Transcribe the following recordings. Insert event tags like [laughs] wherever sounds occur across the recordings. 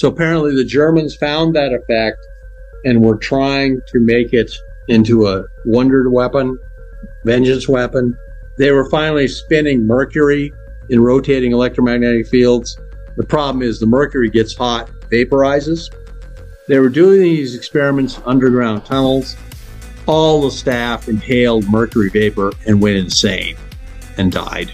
So apparently the Germans found that effect and were trying to make it into a wonder weapon, vengeance weapon. They were finally spinning mercury in rotating electromagnetic fields. The problem is the mercury gets hot, vaporizes. They were doing these experiments underground tunnels. All the staff inhaled mercury vapor and went insane and died.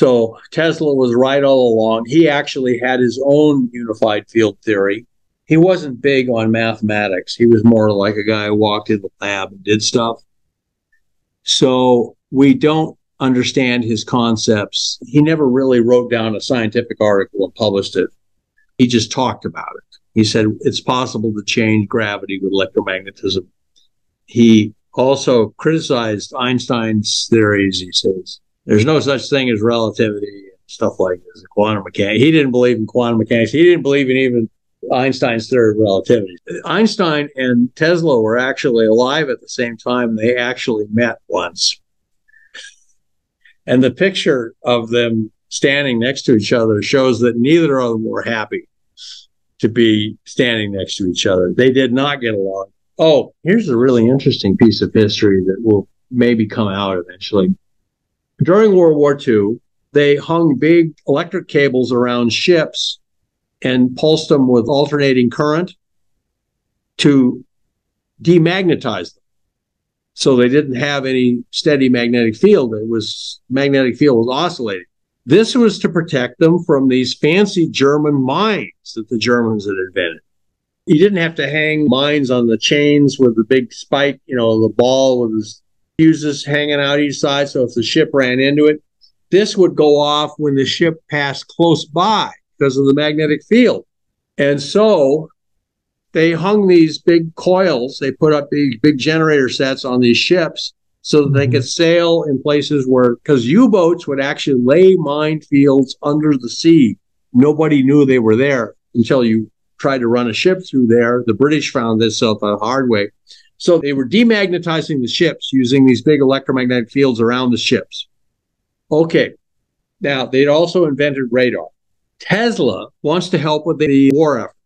So Tesla was right all along. He actually had his own unified field theory. He wasn't big on mathematics. He was more like a guy who walked in the lab and did stuff. So we don't understand his concepts. He never really wrote down a scientific article and published it. He just talked about it. He said it's possible to change gravity with electromagnetism. He also criticized Einstein's theories. He says there's no such thing as relativity and stuff like this. Quantum mechanics. He didn't believe in quantum mechanics. He didn't believe in even Einstein's theory of relativity. Einstein and Tesla were actually alive at the same time. They actually met once. And the picture of them standing next to each other shows that neither of them were happy to be standing next to each other. They did not get along. Oh, here's a really interesting piece of history that will maybe come out eventually. During World War II, they hung big electric cables around ships and pulsed them with alternating current to demagnetize them. So they didn't have any steady magnetic field. It was magnetic field was oscillating. This was to protect them from these fancy German mines that the Germans had invented. You didn't have to hang mines on the chains with the big spike, you know, the ball with fuses hanging out each side. So if the ship ran into it, this would go off when the ship passed close by because of the magnetic field. And so they hung these big coils, they put up these big generator sets on these ships so that they mm-hmm. could sail in places where, because U boats would actually lay minefields under the sea. Nobody knew they were there until you tried to run a ship through there. The British found this out the hard way. So they were demagnetizing the ships using these big electromagnetic fields around the ships. Okay. Now, they'd also invented radar. Tesla wants to help with the war effort.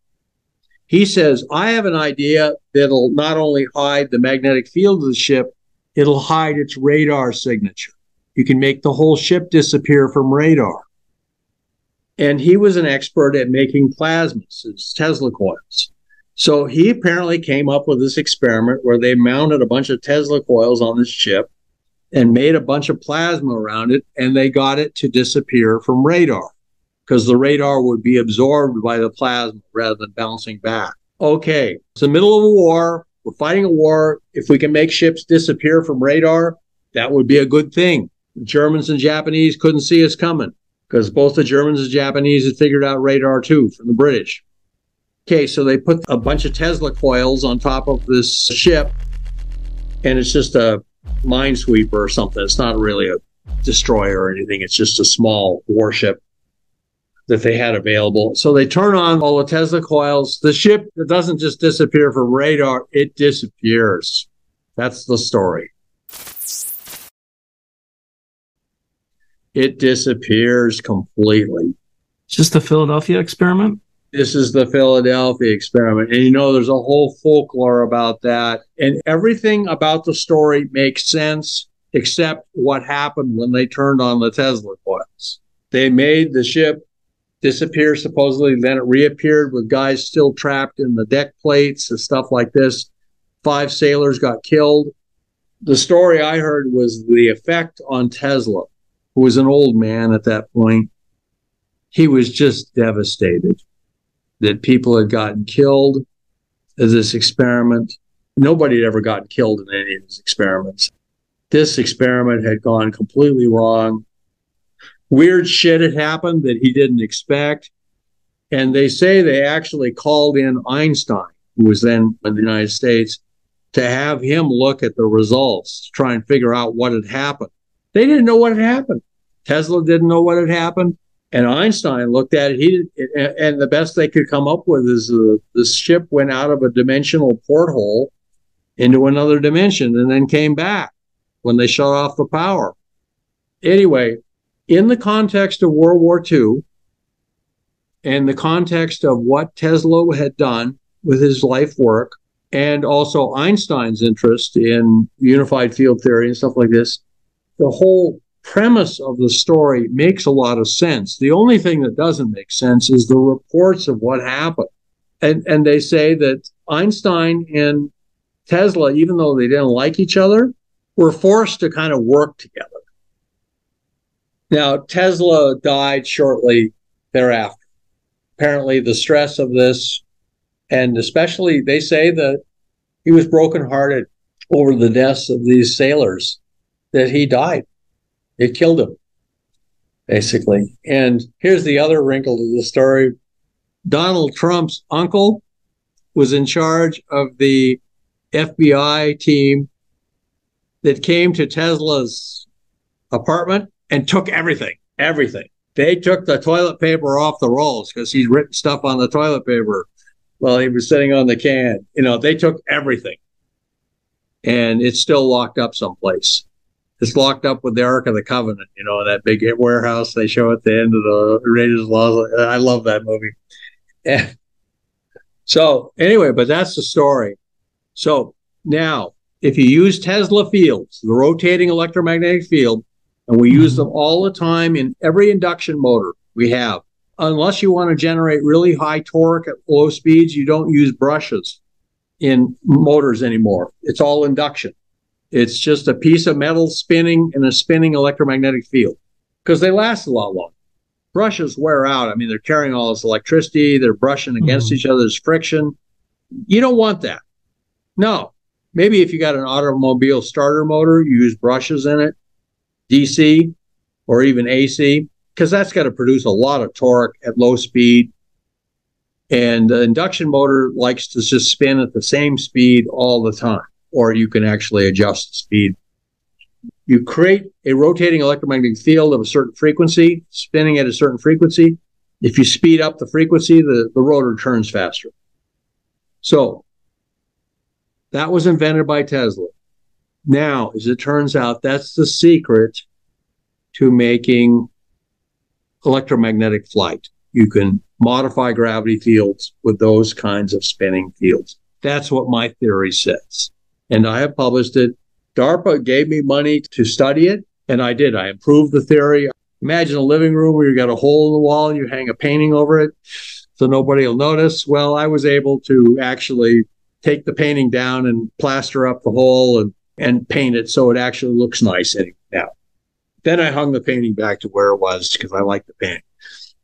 He says, I have an idea that'll not only hide the magnetic field of the ship, it'll hide its radar signature. You can make the whole ship disappear from radar. And he was an expert at making plasmas, Tesla coils. So he apparently came up with this experiment where they mounted a bunch of Tesla coils on this ship and made a bunch of plasma around it, and they got it to disappear from radar because the radar would be absorbed by the plasma rather than bouncing back. Okay, it's the middle of a war. We're fighting a war. If we can make ships disappear from radar, that would be a good thing. The Germans and Japanese couldn't see us coming because both the Germans and Japanese had figured out radar too from the British. Okay, so they put a bunch of Tesla coils on top of this ship, and it's just a minesweeper or something. It's not really a destroyer or anything. It's just a small warship that they had available. So they turn on all the Tesla coils. The ship doesn't just disappear from radar, it disappears. That's the story. It disappears completely. Just the Philadelphia experiment? This is the Philadelphia experiment. And you know, there's a whole folklore about that. And everything about the story makes sense except what happened when they turned on the Tesla coils. They made the ship disappear supposedly, then it reappeared with guys still trapped in the deck plates and stuff like this. Five sailors got killed. The story I heard was the effect on Tesla, who was an old man at that point. He was just devastated that people had gotten killed as this experiment. Nobody had ever gotten killed in any of these experiments. This experiment had gone completely wrong. Weird shit had happened that he didn't expect. And they say they actually called in Einstein, who was then in the United States, to have him look at the results try and figure out what had happened. They didn't know what had happened. Tesla didn't know what had happened. And Einstein looked at it. He and the best they could come up with is uh, the ship went out of a dimensional porthole into another dimension and then came back when they shut off the power. Anyway, in the context of World War II and the context of what Tesla had done with his life work, and also Einstein's interest in unified field theory and stuff like this, the whole premise of the story makes a lot of sense. The only thing that doesn't make sense is the reports of what happened. And, and they say that Einstein and Tesla, even though they didn't like each other, were forced to kind of work together. Now, Tesla died shortly thereafter. Apparently, the stress of this, and especially they say that he was brokenhearted over the deaths of these sailors, that he died. It killed him, basically. And here's the other wrinkle to the story Donald Trump's uncle was in charge of the FBI team that came to Tesla's apartment and took everything, everything. They took the toilet paper off the rolls because he's written stuff on the toilet paper while he was sitting on the can. You know, they took everything. And it's still locked up someplace. It's locked up with the Ark of the Covenant, you know, that big warehouse they show at the end of the Raiders Laws. I love that movie. And [laughs] so, anyway, but that's the story. So now, if you use Tesla fields, the rotating electromagnetic field, and we use them all the time in every induction motor we have, unless you want to generate really high torque at low speeds, you don't use brushes in motors anymore. It's all induction. It's just a piece of metal spinning in a spinning electromagnetic field because they last a lot longer. Brushes wear out. I mean, they're carrying all this electricity, they're brushing against mm-hmm. each other, there's friction. You don't want that. No. Maybe if you got an automobile starter motor, you use brushes in it, DC or even AC, because that's got to produce a lot of torque at low speed. And the induction motor likes to just spin at the same speed all the time, or you can actually adjust the speed. You create a rotating electromagnetic field of a certain frequency, spinning at a certain frequency. If you speed up the frequency, the, the rotor turns faster. So that was invented by Tesla. Now, as it turns out, that's the secret to making electromagnetic flight. You can modify gravity fields with those kinds of spinning fields. That's what my theory says. And I have published it. DARPA gave me money to study it, and I did. I improved the theory. Imagine a living room where you got a hole in the wall, and you hang a painting over it so nobody will notice. Well, I was able to actually take the painting down and plaster up the hole and, and paint it so it actually looks nice now. Then I hung the painting back to where it was because I like the painting.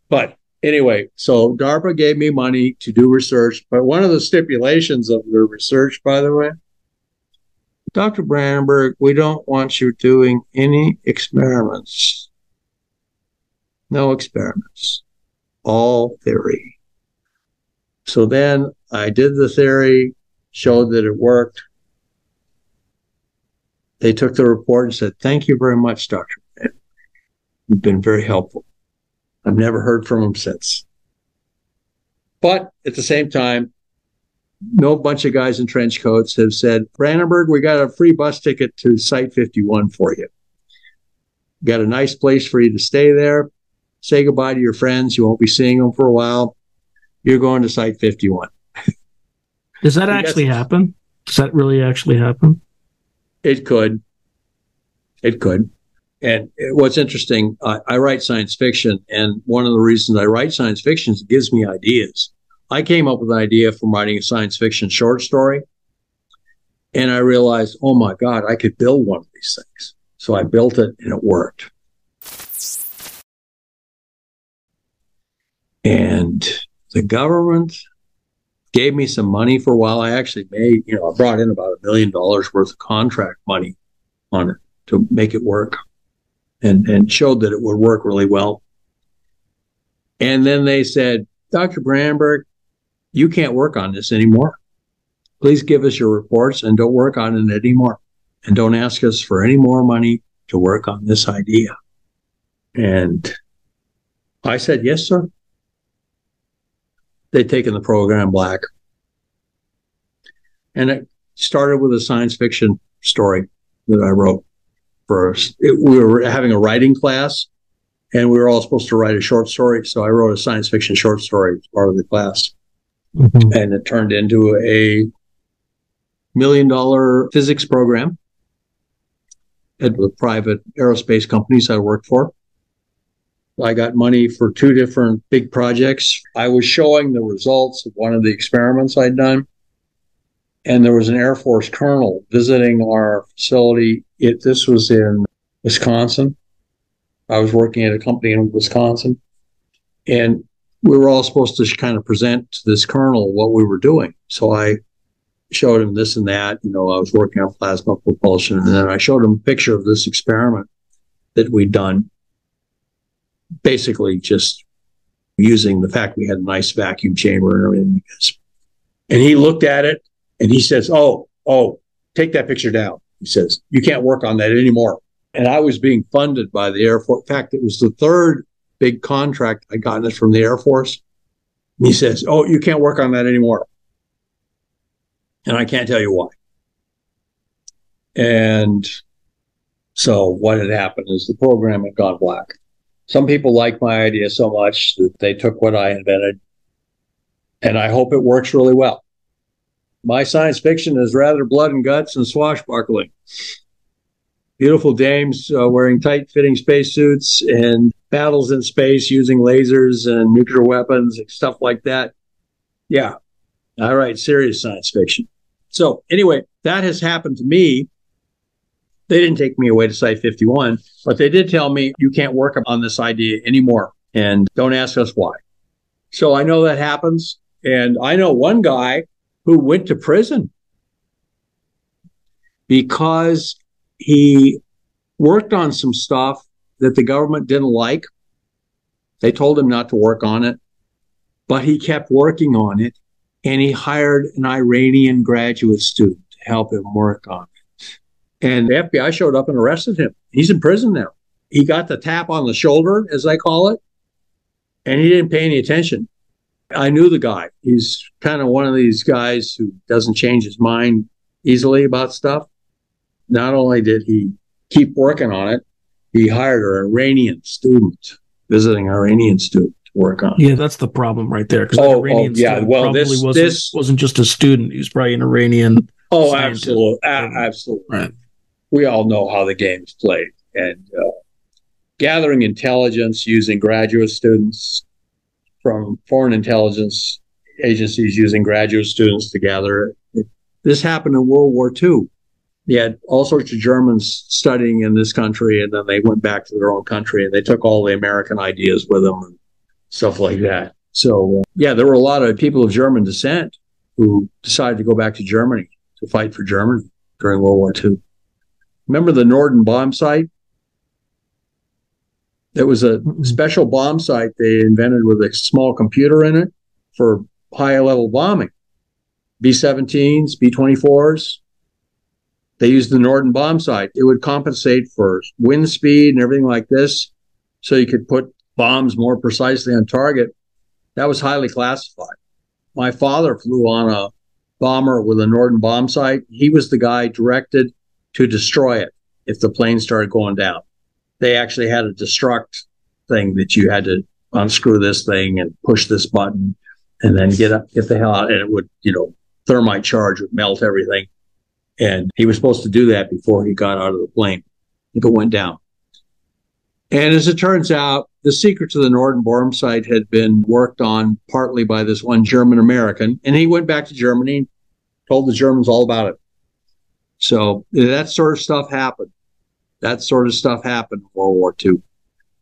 But anyway, so DARPA gave me money to do research. But one of the stipulations of the research, by the way, Dr. Brandenburg, we don't want you doing any experiments. No experiments. All theory. So then I did the theory, showed that it worked. They took the report and said, Thank you very much, Dr. You've been very helpful. I've never heard from him since. But at the same time, no bunch of guys in trench coats have said, Brandenburg, we got a free bus ticket to Site 51 for you. Got a nice place for you to stay there. Say goodbye to your friends. You won't be seeing them for a while. You're going to Site 51. [laughs] Does that actually happen? Does that really actually happen? It could. It could. And what's interesting, I, I, write science fiction, and one of the reasons I write science fiction is it gives me ideas. I came up with an idea from writing a science fiction short story, and I realized, oh my God, I could build one of these things. So I built it, and it worked. And the government gave me some money for a while. I actually made, you know, I brought in about a million dollars worth of contract money on it to make it work and, and showed that it would work really well. And then they said, Dr. Brandenburg, you can't work on this anymore. Please give us your reports and don't work on it anymore. And don't ask us for any more money to work on this idea. And I said, Yes, sir. They'd taken the program black. And it started with a science fiction story that I wrote for. It, we were having a writing class and we were all supposed to write a short story. So I wrote a science fiction short story as part of the class. Mm-hmm. And it turned into a million dollar physics program at the private aerospace companies I worked for. I got money for two different big projects. I was showing the results of one of the experiments I'd done. And there was an Air Force colonel visiting our facility. It, this was in Wisconsin. I was working at a company in Wisconsin. And we were all supposed to kind of present to this colonel what we were doing. So I showed him this and that. You know, I was working on plasma propulsion. And then I showed him a picture of this experiment that we'd done basically just using the fact we had a nice vacuum chamber and everything. And he looked at it and he says, Oh, oh, take that picture down. He says, You can't work on that anymore. And I was being funded by the Air Force. In fact, it was the third big contract I got this from the Air Force. And he says, Oh, you can't work on that anymore. And I can't tell you why. And so what had happened is the program had gone black some people like my idea so much that they took what I invented, and I hope it works really well. My science fiction is rather blood and guts and swashbuckling. Beautiful dames uh, wearing tight fitting spacesuits and battles in space using lasers and nuclear weapons and stuff like that. Yeah, All right, serious science fiction. So, anyway, that has happened to me they didn't take me away to Site 51, but they did tell me you can't work on this idea anymore and don't ask us why. So I know that happens. And I know one guy who went to prison because he worked on some stuff that the government didn't like. They told him not to work on it, but he kept working on it and he hired an Iranian graduate student to help him work on it. And the FBI showed up and arrested him. He's in prison now. He got the tap on the shoulder, as I call it, and he didn't pay any attention. I knew the guy. He's kind of one of these guys who doesn't change his mind easily about stuff. Not only did he keep working on it, he hired an Iranian student, visiting Iranian student to work on. Yeah, that's the problem right there. Because oh, Iranian oh, yeah. Well, this wasn't, this wasn't just a student; he was probably an Iranian. Oh, absolutely, absolutely. Right we all know how the game's played. And uh, gathering intelligence using graduate students from foreign intelligence agencies using graduate students to gather it. This happened in World War II. You had all sorts of Germans studying in this country, and then they went back to their own country and they took all the American ideas with them and stuff like that. So, uh, yeah, there were a lot of people of German descent who decided to go back to Germany to fight for Germany during World War II. Remember the Norden bomb sight? It was a special bomb sight they invented with a small computer in it for high level bombing. B 17s, B 24s. They used the Norden bomb sight. It would compensate for wind speed and everything like this. So you could put bombs more precisely on target. That was highly classified. My father flew on a bomber with a Norden bomb sight. He was the guy directed to destroy it if the plane started going down. They actually had a destruct thing that you had to unscrew this thing and push this button and then get up, get the hell out. And it would, you know, thermite charge would melt everything. And he was supposed to do that before he got out of the plane if it went down. And as it turns out, the secret to the Norden bomb sight had been worked on partly by this one German American. And he went back to Germany and told the Germans all about it. So that sort of stuff happened. That sort of stuff happened in World War II.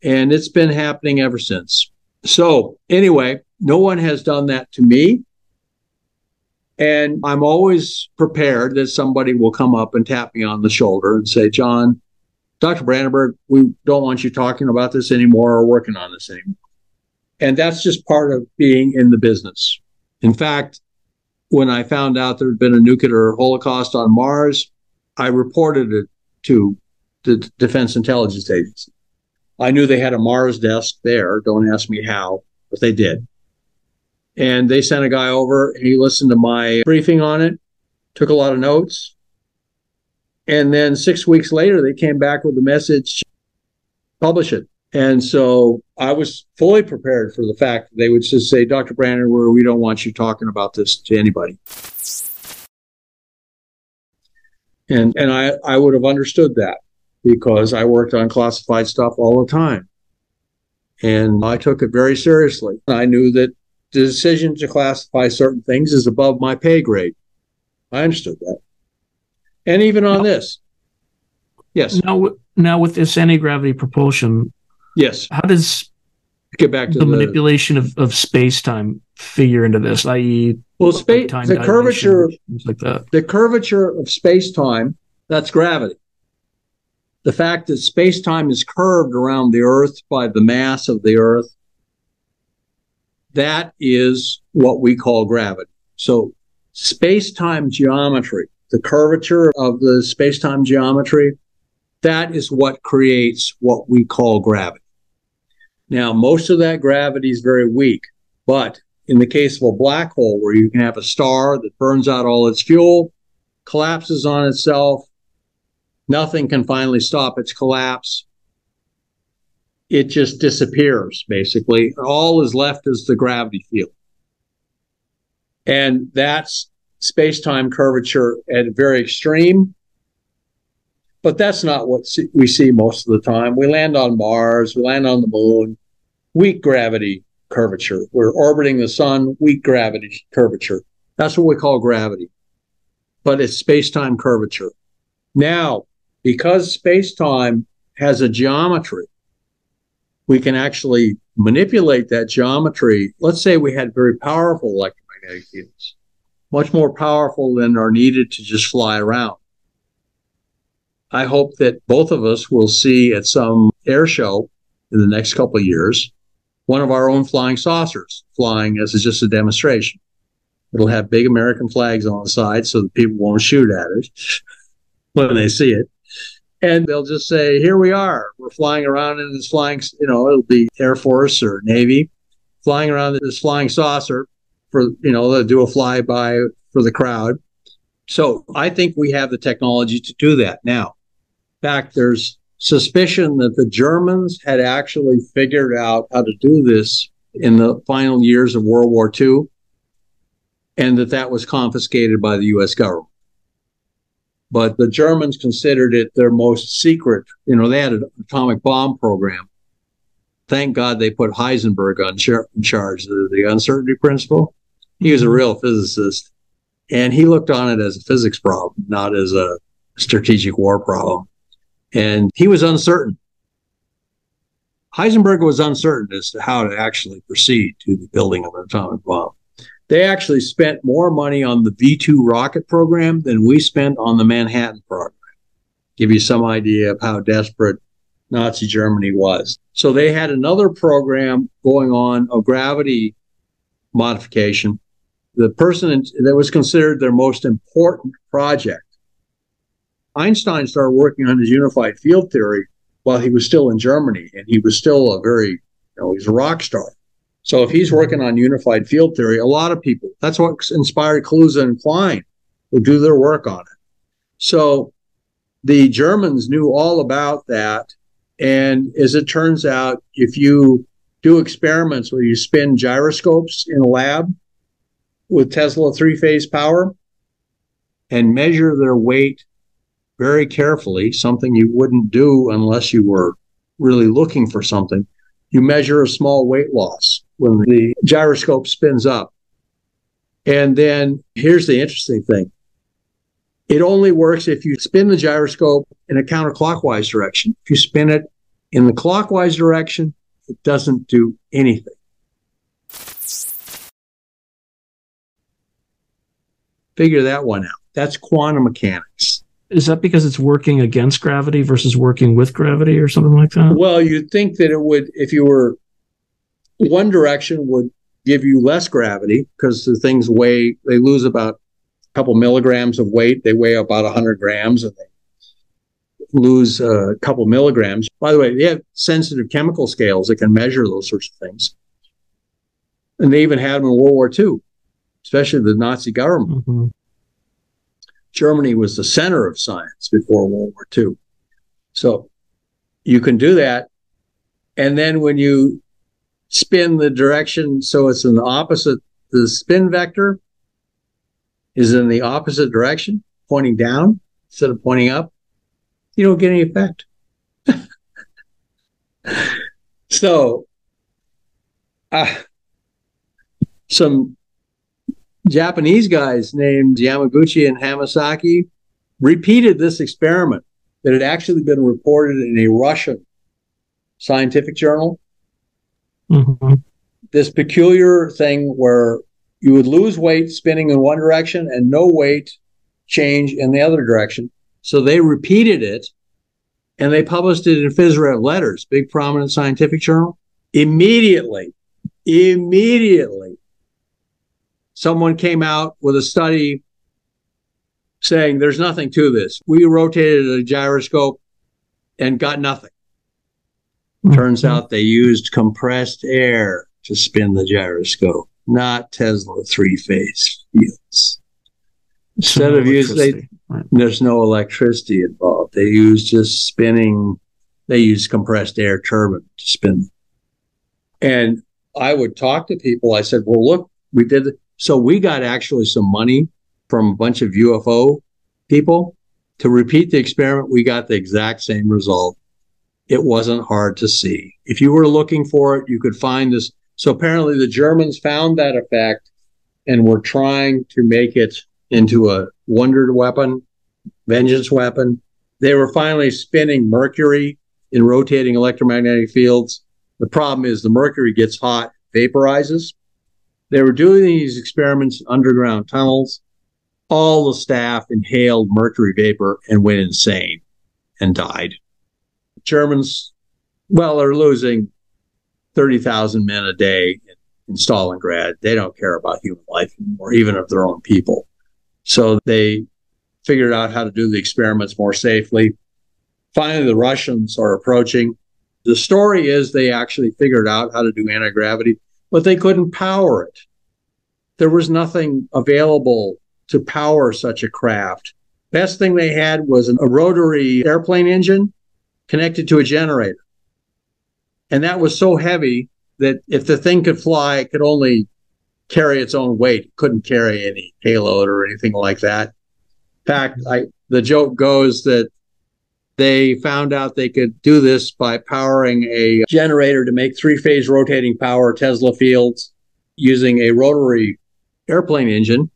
And it's been happening ever since. So, anyway, no one has done that to me. And I'm always prepared that somebody will come up and tap me on the shoulder and say, John, Dr. Brandenburg, we don't want you talking about this anymore or working on this anymore. And that's just part of being in the business. In fact, when I found out there had been a nuclear holocaust on Mars, I reported it to the Defense Intelligence Agency. I knew they had a Mars desk there. Don't ask me how, but they did. And they sent a guy over and he listened to my briefing on it, took a lot of notes. And then six weeks later, they came back with the message publish it. And so I was fully prepared for the fact that they would just say, Dr. Brandon, we don't want you talking about this to anybody. And and I, I would have understood that because I worked on classified stuff all the time. And I took it very seriously. I knew that the decision to classify certain things is above my pay grade. I understood that. And even on this. Yes. Now, now with this anti-gravity propulsion, yes. How does get back to the, the manipulation of, of space time figure into this, i.e., well, space time the curvature like that. The curvature of space time that's gravity. The fact that space time is curved around the Earth by the mass of the Earth, that is what we call gravity. So, space time geometry, the curvature of the space time geometry, that is what creates what we call gravity. Now, most of that gravity is very weak, but in the case of a black hole where you can have a star that burns out all its fuel, collapses on itself, nothing can finally stop its collapse. It just disappears, basically. All is left is the gravity field. And that's space time curvature at very extreme. But that's not what we see most of the time. We land on Mars, we land on the moon, weak gravity curvature. We're orbiting the sun, weak gravity curvature. That's what we call gravity. But it's space time curvature. Now, because space time has a geometry, we can actually manipulate that geometry. Let's say we had very powerful electromagnetic fields, much more powerful than are needed to just fly around. I hope that both of us will see at some air show in the next couple of years one of our own flying saucers flying as just a demonstration. It'll have big American flags on the side so that people won't shoot at it [laughs] when they see it. And they'll just say, here we are. We're flying around in this flying, you know, it'll be Air Force or Navy flying around in this flying saucer for, you know, they'll do a flyby for the crowd. So I think we have the technology to do that now. In fact, there's suspicion that the Germans had actually figured out how to do this in the final years of World War II, and that that was confiscated by the U.S. government. But the Germans considered it their most secret. You know, they had an atomic bomb program. Thank God they put Heisenberg on char- in charge of the uncertainty principle. He was a mm-hmm. real physicist, and he looked on it as a physics problem, not as a strategic war problem. And he was uncertain. Heisenberg was uncertain as to how to actually proceed to the building of an atomic bomb. They actually spent more money on the V 2 rocket program than we spent on the Manhattan program. Give you some idea of how desperate Nazi Germany was. So they had another program going on of gravity modification. The person that was considered their most important project Einstein started working on his unified field theory while he was still in Germany, and he was still a very, you know, he's a rock star. So if he's working on unified field theory, a lot of people, that's what inspired Kaluza and Klein who do their work on it. So the Germans knew all about that. And as it turns out, if you do experiments where you spin gyroscopes in a lab with Tesla three phase power and measure their weight very carefully, something you wouldn't do unless you were really looking for something. You measure a small weight loss when the gyroscope spins up. And then here's the interesting thing it only works if you spin the gyroscope in a counterclockwise direction. If you spin it in the clockwise direction, it doesn't do anything. Figure that one out. That's quantum mechanics is that because it's working against gravity versus working with gravity or something like that? Well, you'd think that it would, if you were one direction, would give you less gravity because the things weigh, they lose about a couple milligrams of weight. They weigh about 100 grams and they lose a couple milligrams. By the way, they have sensitive chemical scales that can measure those sorts of things. And they even had them in World War II, especially the Nazi government. Mm-hmm. Germany was the center of science before World War II. So you can do that. And then when you spin the direction so it's in the opposite, the spin vector is in the opposite direction, pointing down instead of pointing up, you don't get any effect. [laughs] so, uh, some Japanese guys named Yamaguchi and Hamasaki repeated this experiment that had actually been reported in a Russian scientific journal. Mm-hmm. This peculiar thing where you would lose weight spinning in one direction and no weight change in the other direction. So they repeated it and they published it in Phys Letters, big prominent scientific journal. Immediately, immediately, someone came out with a study saying there's nothing to this. We rotated a gyroscope and got nothing. Mm-hmm. Turns out they used compressed air to spin the gyroscope, not Tesla three phase fields. Instead of using, right. there's no electricity involved. They use just spinning, they use compressed air turbine to spin. And I would talk to people. I said, well, look, we did it. So we got actually some money from a bunch of UFO people to repeat the experiment. We got the exact same result. It wasn't hard to see. If you were looking for it, you could find this. So apparently the Germans found that effect and were trying to make it into a wonder weapon, vengeance weapon. They were finally spinning mercury in rotating electromagnetic fields. The problem is the mercury gets hot, vaporizes. They were doing these experiments in underground tunnels. All the staff inhaled mercury vapor and went insane and died. Germans, well, are losing 30,000 men a day in Stalingrad. They don't care about human life anymore, even of their own people. So they figured out how to do the experiments more safely. Finally, the Russians are approaching. The story is they actually figured out how to do anti gravity, but they couldn't power it. There was nothing available to power such a craft. Best thing they had was a rotary airplane engine connected to a generator. And that was so heavy that if the thing could fly, it could only carry its own weight. It couldn't carry any payload or anything like that. In fact, I, the joke goes that they found out they could do this by powering a generator to make three phase rotating power Tesla fields using a rotary airplane engine.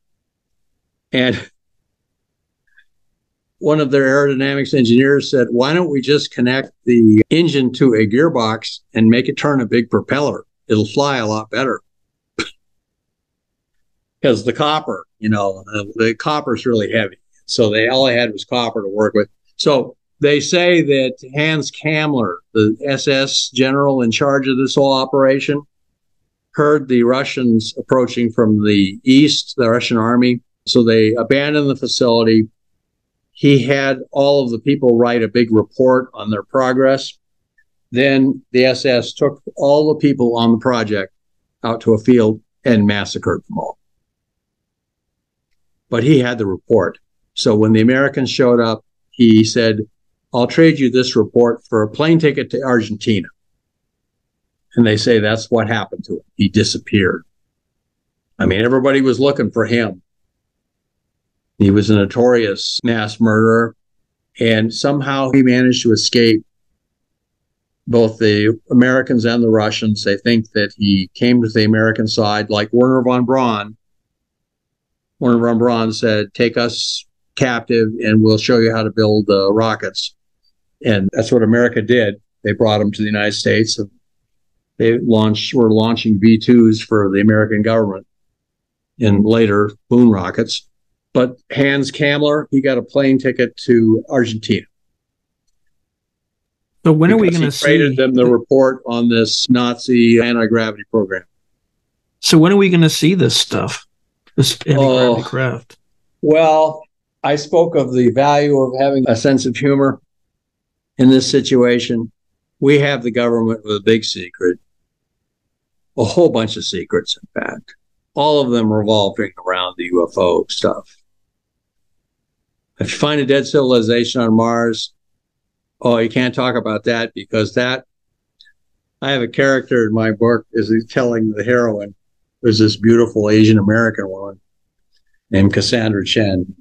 And one of their aerodynamics engineers said, Why don't we just connect the engine to a gearbox and make it turn a big propeller? It'll fly a lot better [laughs] because the copper, you know, the, the copper is really heavy. So they all they had was copper to work with. So they say that Hans Kammler, the SS general in charge of this whole operation, heard the Russians approaching from the east, the Russian army. So they abandoned the facility. He had all of the people write a big report on their progress. Then the SS took all the people on the project out to a field and massacred them all but he had the report. So when the Americans showed up, he said, I'll trade you this report for a plane ticket to Argentina. And they say that's what happened to him. He disappeared. I mean, everybody was looking for him. He was a notorious mass murderer, and somehow he managed to escape both the Americans and the Russians. They think that he came to the American side, like Wernher von Braun, Wernher von Braun said, "Take us captive, and we'll show you how to build uh, rockets." And that's what America did. They brought him to the United States. They launched were launching V2s for the American government, and later moon rockets. But Hans Kammler, he got a plane ticket to Argentina. So when are we going to see? Traded them the report on this Nazi anti gravity program. So when are we going to see this stuff? this oh, craft? Well, I spoke of the value of having a sense of humor. in this situation, we have the government with a big secret, a whole bunch of secrets, in fact, all of them revolving around the UFO stuff. If you find a dead civilization on Mars, oh, you can't talk about that because that. I have a character in my book is telling the heroine, there's this beautiful Asian American woman named Cassandra Chen.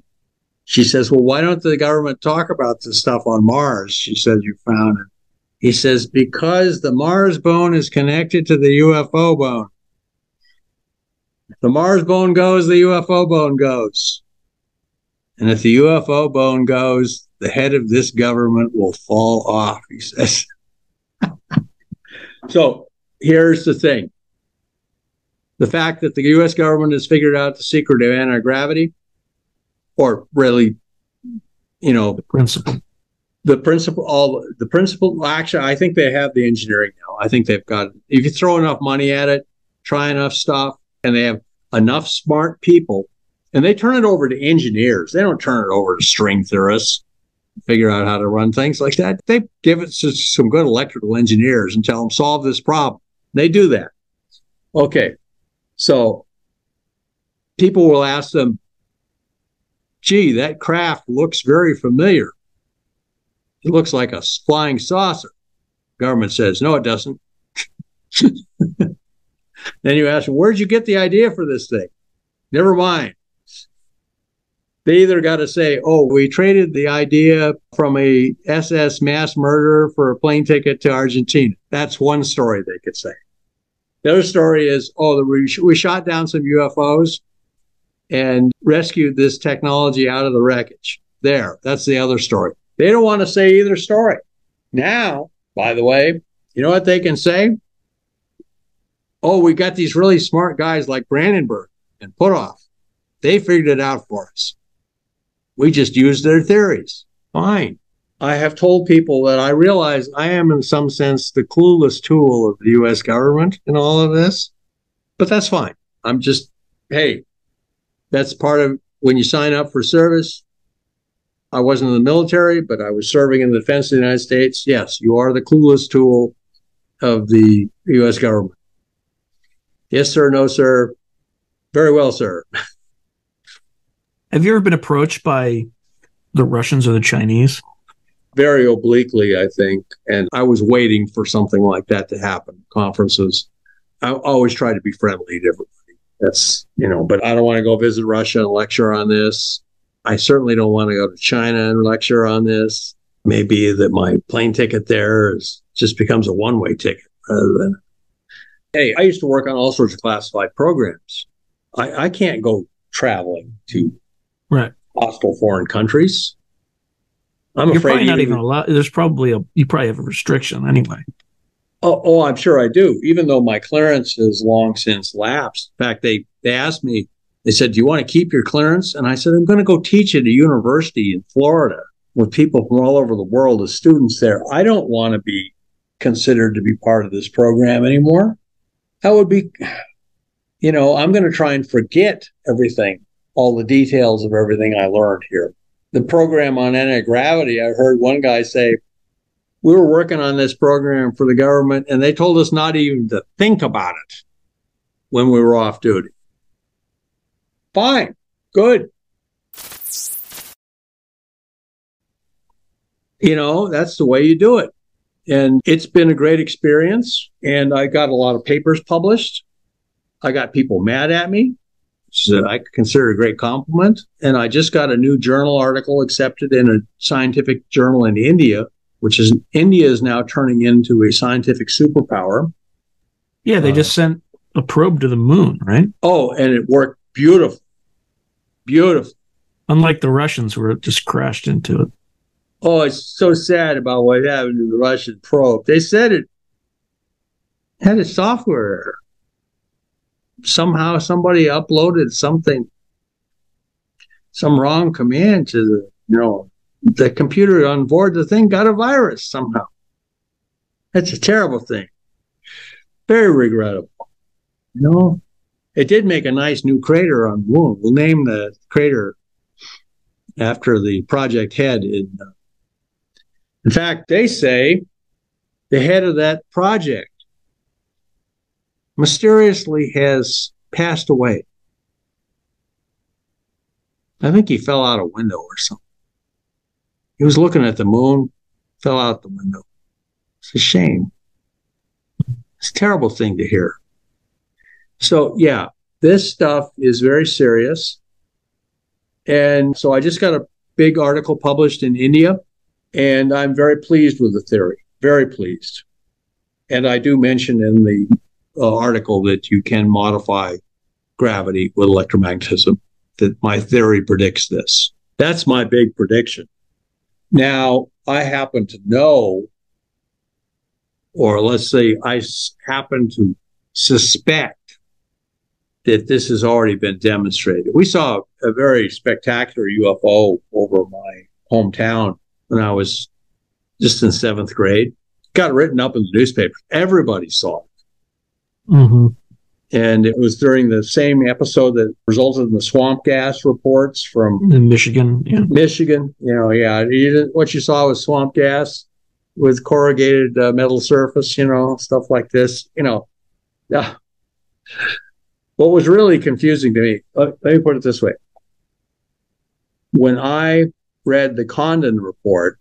She says, Well, why don't the government talk about this stuff on Mars? She says, You found it. He says, Because the Mars bone is connected to the UFO bone. If the Mars bone goes, the UFO bone goes. And if the UFO bone goes, the head of this government will fall off, he says. [laughs] so here's the thing the fact that the US government has figured out the secret of anti gravity, or really, you know, the principle. The principle, all the principle. Actually, I think they have the engineering now. I think they've got. If you throw enough money at it, try enough stuff, and they have enough smart people, and they turn it over to engineers. They don't turn it over to string theorists figure out how to run things like that. They give it to some good electrical engineers and tell them solve this problem. They do that. Okay. So people will ask them, gee, that craft looks very familiar. It looks like a flying saucer. Government says, no, it doesn't. [laughs] then you ask them, where'd you get the idea for this thing? Never mind they either got to say, oh, we traded the idea from a SS mass murderer for a plane ticket to Argentina. That's one story they could say. The other story is, oh, we, shot down some UFOs and rescued this technology out of the wreckage. There, that's the other story. They don't want to say either story. Now, by the way, you know what they can say? Oh, we got these really smart guys like Brandenburg and Puthoff. They figured it out for us. We just use their theories. Fine. I have told people that I realize I am, in some sense, the clueless tool of the US government in all of this, but that's fine. I'm just, hey, that's part of when you sign up for service. I wasn't in the military, but I was serving in the defense of the United States. Yes, you are the clueless tool of the US government. Yes, sir. No, sir. Very well, sir. [laughs] Have you ever been approached by the Russians or the Chinese? Very obliquely, I think. And I was waiting for something like that to happen. Conferences. I always try to be friendly to everybody. That's, you know, but I don't want to go visit Russia and lecture on this. I certainly don't want to go to China and lecture on this. Maybe that my plane ticket there is just becomes a one way ticket rather than. Hey, I used to work on all sorts of classified programs. I, I can't go traveling to right hostile foreign countries. I'm You're afraid probably not even, even allowed. There's probably a you probably have a restriction anyway. Oh, oh, I'm sure I do. Even though my clearance has long since lapsed. In fact, they they asked me. They said, "Do you want to keep your clearance?" And I said, "I'm going to go teach at a university in Florida with people from all over the world as students there. I don't want to be considered to be part of this program anymore. That would be, you know, I'm going to try and forget everything all the details of everything I learned here. The program on anti gravity, I heard one guy say, we were working on this program for the government and they told us not even to think about it when we were off duty. Fine, good. You know, that's the way you do it. And it's been a great experience. And I got a lot of papers published. I got people mad at me which I consider a great compliment. And I just got a new journal article accepted in a scientific journal in India, which is India is now turning into a scientific superpower. Yeah, they uh, just sent a probe to the moon, right? Oh, and it worked beautiful. Beautiful. Unlike the Russians where it just crashed into it. Oh, it's so sad about what happened to the Russian probe. They said it had a software error somehow somebody uploaded something, some wrong command to the, you know, the computer on board the thing got a virus somehow. That's a terrible thing. Very regrettable. You know, it did make a nice new crater on the moon. We'll name the crater after the project head in uh, In fact, they say the head of that project mysteriously has passed away. I think he fell out a window or something. He was looking at the moon, fell out the window. It's a shame. It's a terrible thing to hear. So, yeah, this stuff is very serious. And so I just got a big article published in India, and I'm very pleased with the theory, very pleased. And I do mention in the uh, article that you can modify gravity with electromagnetism, that my theory predicts this. That's my big prediction. Now, I happen to know, or let's say I happen to suspect that this has already been demonstrated. We saw a very spectacular UFO over my hometown when I was just in seventh grade. Got written up in the newspaper. Everybody saw it. Mm-hmm. And it was during the same episode that resulted in the swamp gas reports from in Michigan. Yeah. Michigan. You know, yeah. You what you saw was swamp gas with corrugated uh, metal surface, you know, stuff like this. You know, yeah. What was really confusing to me, let, let me put it this way. When I read the Condon report,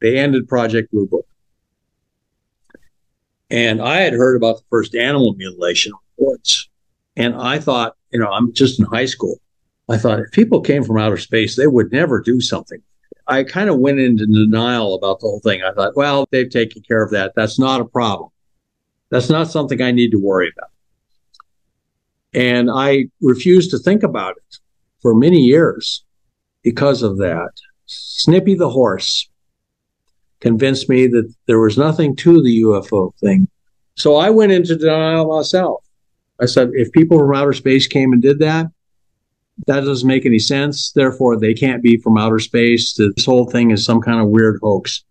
they ended Project Blue Book. And I had heard about the first animal mutilation reports. And I thought, you know, I'm just in high school. I thought if people came from outer space, they would never do something. I kind of went into denial about the whole thing. I thought, well, they've taken care of that. That's not a problem. That's not something I need to worry about. And I refused to think about it for many years because of that. Snippy the horse convinced me that there was nothing to the UFO thing. So I went into denial myself. I said, if people from outer space came and did that, that doesn't make any sense. Therefore, they can't be from outer space. This whole thing is some kind of weird hoax.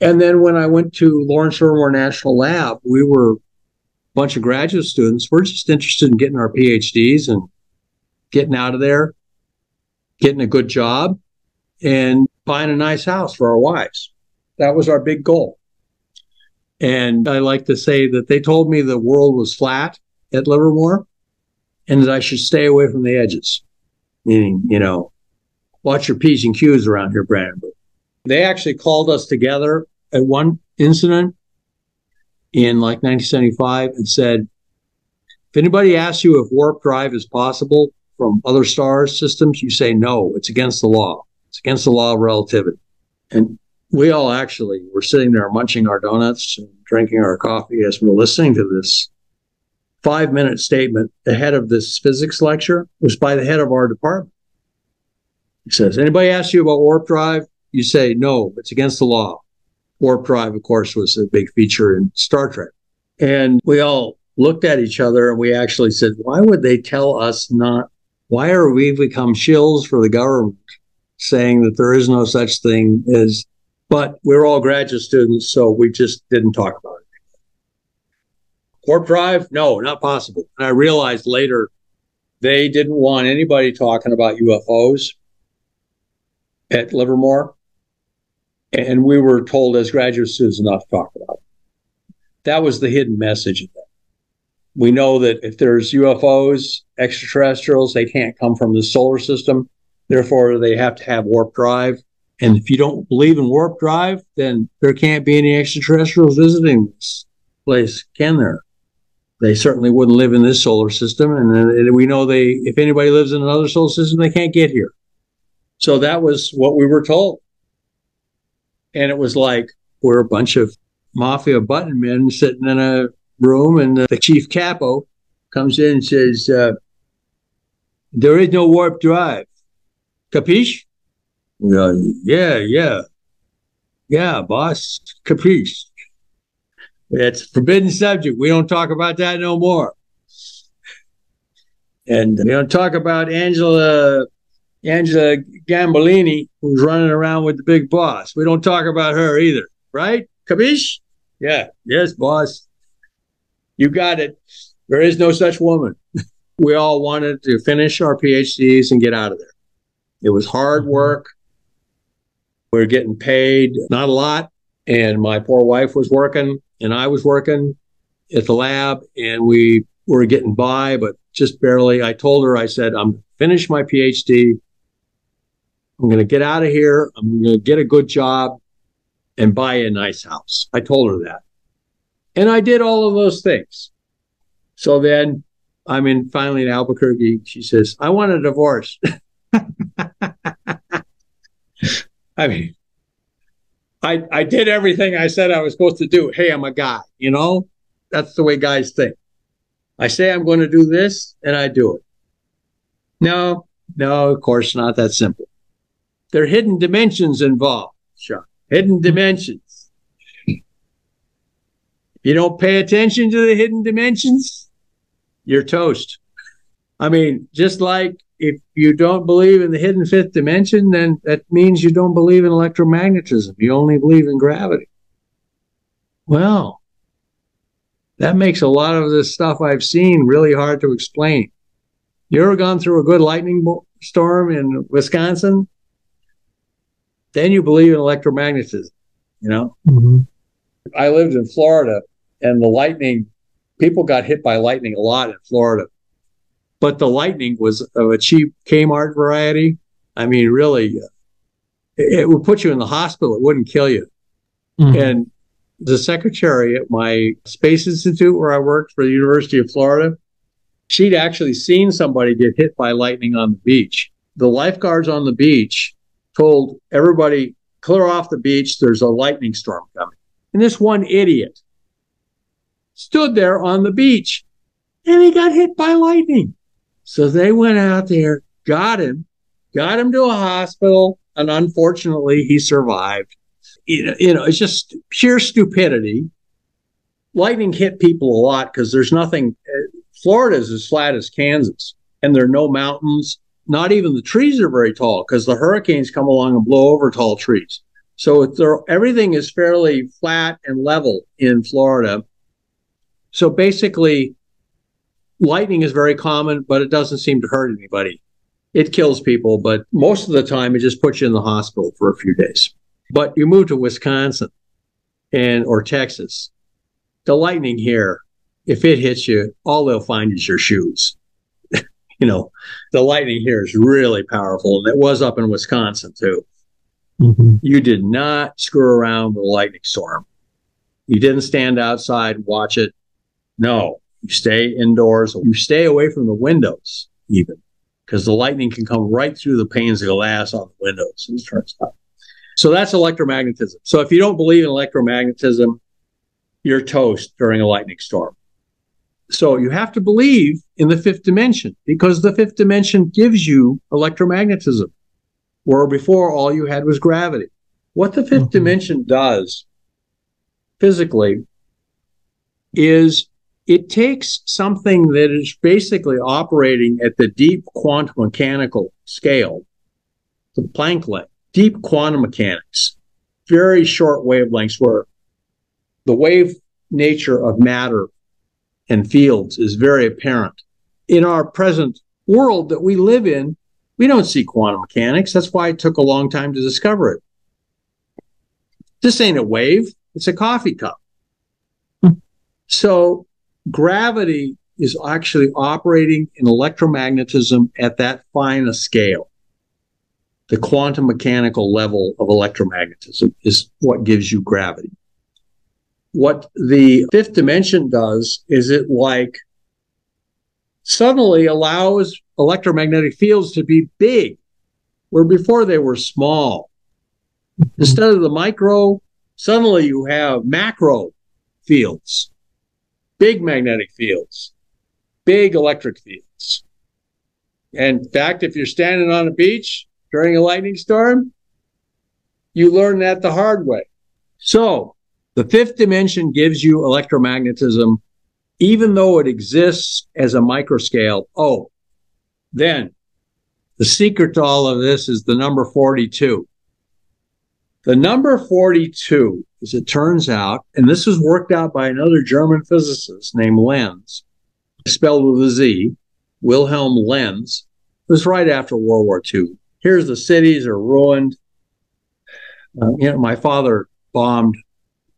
And then when I went to Lawrence Livermore National Lab, we were a bunch of graduate students. We're just interested in getting our PhDs and getting out of there, getting a good job, and buying a nice house for our wives. That was our big goal. And I like to say that they told me the world was flat at Livermore and that I should stay away from the edges. Meaning, you know, watch your P's and Q's around here, Brandon. They actually called us together at one incident in like 1975 and said, if anybody asks you if warp drive is possible from other star systems, you say no, it's against the law. It's against the law of relativity. And we all actually were sitting there munching our donuts and drinking our coffee as we were listening to this five minute statement ahead of this physics lecture was by the head of our department. He says, anybody asks you about warp drive? You say, no, it's against the law. Warp Drive, of course, was a big feature in Star Trek. And we all looked at each other and we actually said, why would they tell us not? Why are we become shills for the government saying that there is no such thing as, but we're all graduate students, so we just didn't talk about it. Warp Drive? No, not possible. And I realized later they didn't want anybody talking about UFOs at Livermore and we were told as graduate students not to talk about it. That was the hidden message of that. We know that if there's UFOs, extraterrestrials, they can't come from the solar system. Therefore, they have to have warp drive. And if you don't believe in warp drive, then there can't be any extraterrestrials visiting this place, can there? They certainly wouldn't live in this solar system. And we know they, if anybody lives in another solar system, they can't get here. So that was what we were told. And it was like we're a bunch of mafia button men sitting in a room, and the chief capo comes in and says, uh, There is no warp drive. Capiche? Uh, yeah, yeah. Yeah, boss. Capiche. It's forbidden subject. We don't talk about that no more. And we don't talk about Angela Angela Gambolini, who's running around with the big boss. We don't talk about her either, right? Kabish? Yeah. Yes, boss. You got it. There is no such woman. [laughs] we all wanted to finish our PhDs and get out of there. It was hard work. We are getting paid not a lot. And my poor wife was working and I was working at the lab and we were getting by, but just barely. I told her, I said, I'm finished my PhD. I'm going to get out of here. I'm going to get a good job and buy a nice house. I told her that. And I did all of those things. So then I'm in finally in Albuquerque. She says, I want a divorce. [laughs] [laughs] I mean, I I did everything I said I was supposed to do. Hey, I'm a guy, you know? That's the way guys think. I say I'm going to do this and I do it. No, no, of course not that simple. There are hidden dimensions involved, Sean. Hidden dimensions. You don't pay attention to the hidden dimensions, you're toast. I mean, just like if you don't believe in the hidden fifth dimension, then that means you don't believe in electromagnetism. You only believe in gravity. Well, that makes a lot of this stuff I've seen really hard to explain. You ever gone through a good lightning storm in Wisconsin? Then you believe in electromagnetism, you know? Mm-hmm. I lived in Florida and the lightning, people got hit by lightning a lot in Florida but the lightning was of a cheap Kmart variety. I mean, really, it, would put you in the hospital. It wouldn't kill you. Mm-hmm. And the secretary at my space institute where I worked for the University of Florida, she'd actually seen somebody get hit by lightning on the beach. The lifeguards on the beach told everybody, clear off the beach. There's a lightning storm coming. And this one idiot stood there on the beach and he got hit by lightning. So they went out there, got him, got him to a hospital, and unfortunately, he survived. You know, you know it's just pure stupidity. Lightning hit people a lot because there's nothing. Uh, Florida is as flat as Kansas, and there are no mountains. Not even the trees are very tall because the hurricanes come along and blow over tall trees. So everything is fairly flat and level in Florida. So basically, lightning is very common, but it doesn't seem to hurt anybody. It kills people, but most of the time it just puts you in the hospital for a few days. But you move to Wisconsin and or Texas, the lightning here, if it hits you, all they'll find is your shoes. [laughs] you know, the lightning here is really powerful, and it was up in Wisconsin too. Mm-hmm. You did not screw around with a lightning storm. You didn't stand outside and watch it. No, you stay indoors. You stay away from the windows, even because the lightning can come right through the panes of glass on the windows. It turns out. So that's electromagnetism. So if you don't believe in electromagnetism, you're toast during a lightning storm. So you have to believe in the fifth dimension because the fifth dimension gives you electromagnetism, where before all you had was gravity. What the 5th mm-hmm. dimension does physically is it takes something that is basically operating at the deep quantum mechanical scale, the Planck length, deep quantum mechanics, very short wavelengths where the wave nature of matter and fields is very apparent. In our present world that we live in, we don't see quantum mechanics. That's why it took a long time to discover it. This ain't a wave, it's a coffee cup. Hmm. So gravity is actually operating in electromagnetism at that fine a scale. The quantum mechanical level of electromagnetism is what gives you gravity. What the fifth dimension does is it like suddenly allows electromagnetic fields to be big, where before they were small. Instead of the micro, suddenly you have macro fields big magnetic fields, big electric fields. In fact, if you're standing on a beach during a lightning storm, you learn that the hard way. So the fifth dimension gives you electromagnetism, even though it exists as a microscale. Oh, then the secret to all of this is the number 42. The number 42 as it turns out, and this was worked out by another German physicist named Lenz, spelled with a Z, Wilhelm Lenz. It was right after World War II. Here's the cities are ruined. Uh, you know, my father bombed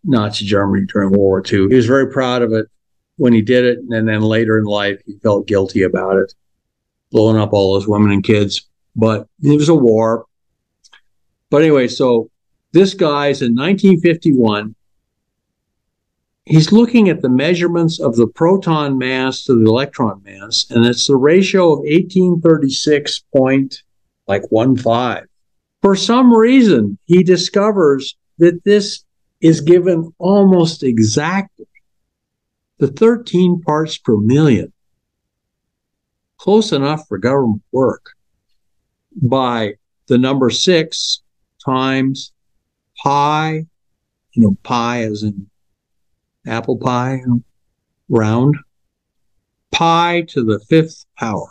Nazi Germany during World War II. He was very proud of it when he did it, and then later in life, he felt guilty about it, blowing up all those women and kids. But it was a war. But anyway, so this guy's in 1951. He's looking at the measurements of the proton mass to the electron mass, and it's the ratio of 1836 point like one. For some reason, he discovers that this is given almost exactly the 13 parts per million. Close enough for government work by the number six times pi, you know, pi as in apple pie, you know, round, pi to the fifth power.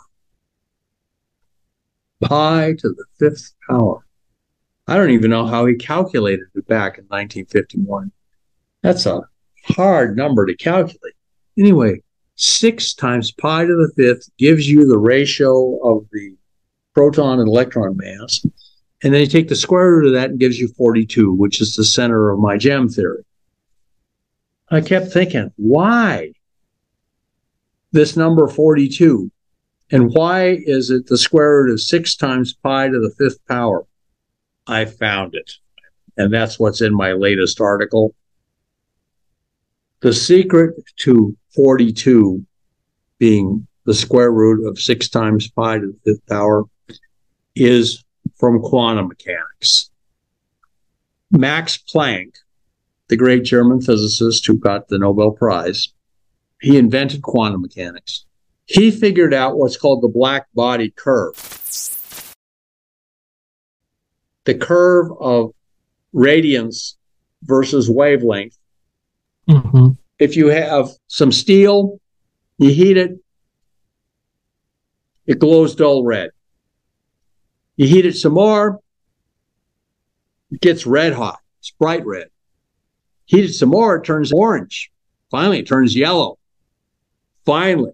Pi to the fifth power. I don't even know how he calculated it back in 1951. That's a hard number to calculate. Anyway, six times pi to the fifth gives you the ratio of the proton and electron mass. And then you take the square root of that and gives you 42, which is the center of my gem theory. I kept thinking, why this number 42? And why is it the square root of six times pi to the fifth power? I found it. And that's what's in my latest article. The secret to 42 being the square root of six times pi to the fifth power is from quantum mechanics. Max Planck, the great German physicist who got the Nobel Prize, he invented quantum mechanics. He figured out what's called the black body curve. The curve of radiance versus wavelength. Mm-hmm. If you have some steel, you heat it, it glows dull red. You heat it some more, it gets red hot. It's bright red. Heat it some more, it turns orange. Finally, it turns yellow. Finally,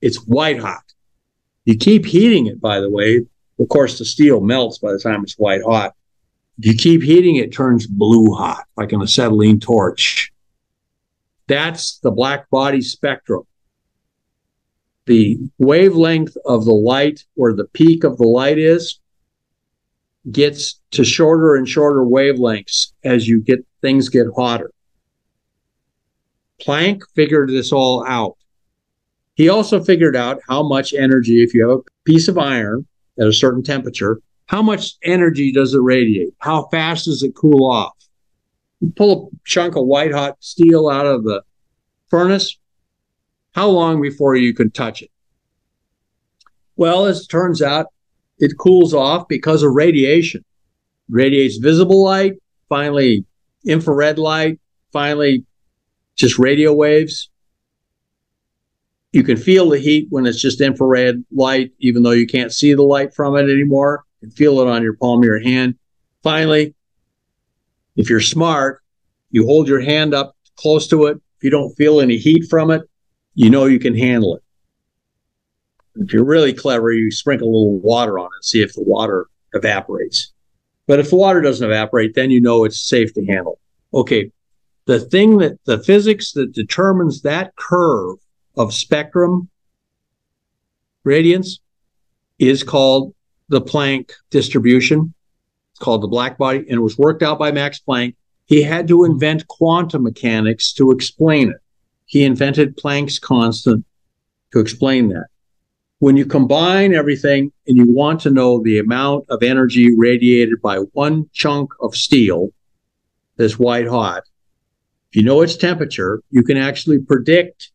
it's white hot. You keep heating it, by the way. Of course, the steel melts by the time it's white hot. You keep heating it, it turns blue hot, like an acetylene torch. That's the black body spectrum the wavelength of the light, where the peak of the light is, gets to shorter and shorter wavelengths as you get things get hotter. Planck figured this all out. He also figured out how much energy, if you have a piece of iron at a certain temperature, how much energy does it radiate? How fast does it cool off? You pull a chunk of white hot steel out of the furnace, how long before you can touch it? Well, as it turns out, it cools off because of radiation. Radiates visible light, finally infrared light, finally just radio waves. You can feel the heat when it's just infrared light, even though you can't see the light from it anymore. You can feel it on your palm of your hand. Finally, if you're smart, you hold your hand up close to it. If you don't feel any heat from it, you know you can handle it. If you're really clever, you sprinkle a little water on it, and see if the water evaporates. But if the water doesn't evaporate, then you know it's safe to handle. Okay. The thing that the physics that determines that curve of spectrum radiance is called the Planck distribution. It's called the black body, and it was worked out by Max Planck. He had to invent quantum mechanics to explain it. He invented Planck's constant to explain that. When you combine everything and you want to know the amount of energy radiated by one chunk of steel that's white hot, if you know its temperature, you can actually predict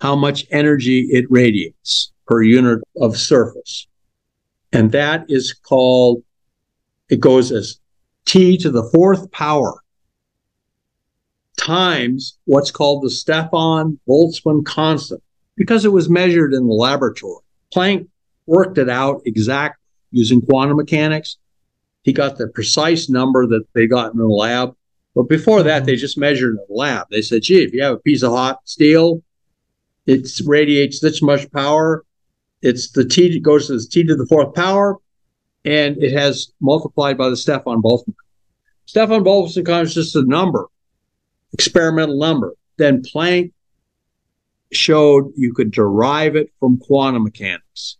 how much energy it radiates per unit of surface. And that is called, it goes as T to the fourth power times what's called the Stefan Boltzmann constant because it was measured in the laboratory. Planck worked it out exactly using quantum mechanics. He got the precise number that they got in the lab. But before that, they just measured in the lab. They said, gee, if you have a piece of hot steel, it radiates this much power. It's the T goes to the T to the fourth power, and it has multiplied by the Stefan Boltzmann. Stefan Boltzmann constant is just a number, experimental number. Then Planck showed you could derive it from quantum mechanics.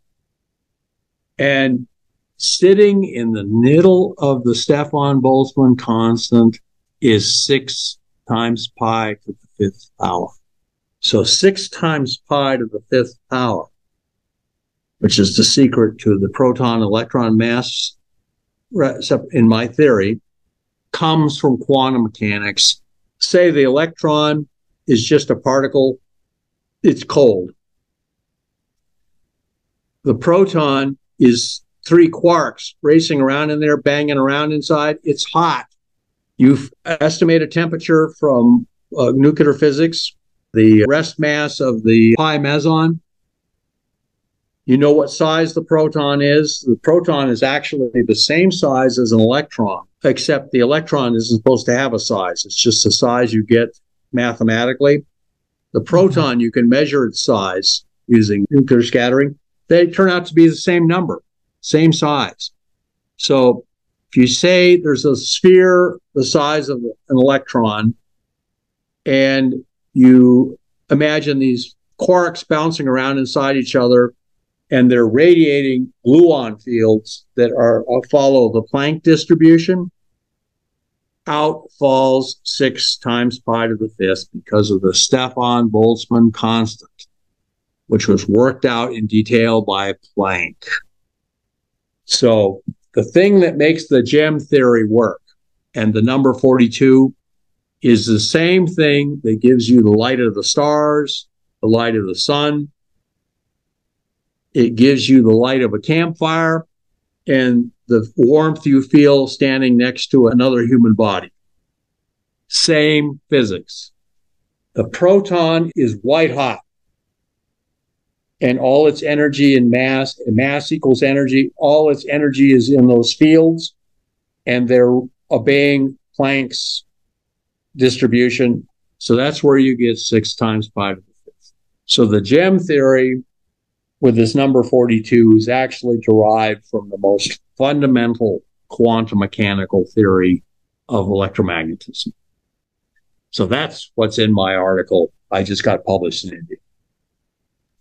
And sitting in the middle of the Stefan Boltzmann constant is six times pi to the fifth power. So six times pi to the fifth power, which is the secret to the proton electron mass in my theory, comes from quantum mechanics. Say the electron is just a particle, it's cold. The proton is three quarks racing around in there, banging around inside. It's hot. You estimate a temperature from uh, nuclear physics the rest mass of the pi meson. You know what size the proton is. The proton is actually the same size as an electron, except the electron isn't supposed to have a size. It's just the size you get mathematically. The proton, you can measure its size using nuclear scattering. They turn out to be the same number, same size. So if you say there's a sphere the size of an electron and you imagine these quarks bouncing around inside each other and they're radiating gluon fields that are uh, follow the Planck distribution. Out falls six times pi to the fifth because of the Stefan Boltzmann constant, which was worked out in detail by Planck. So the thing that makes the gem theory work and the number 42 is the same thing that gives you the light of the stars, the light of the sun. It gives you the light of a campfire and the warmth you feel standing next to another human body. Same physics. The proton is white hot and all its energy and mass, mass equals energy, all its energy is in those fields and they're obeying Planck's distribution. So that's where you get six times five to the fifth. So the gem theory with this number 42 is actually derived from the most fundamental quantum mechanical theory of electromagnetism. So that's what's in my article. I just got published in India.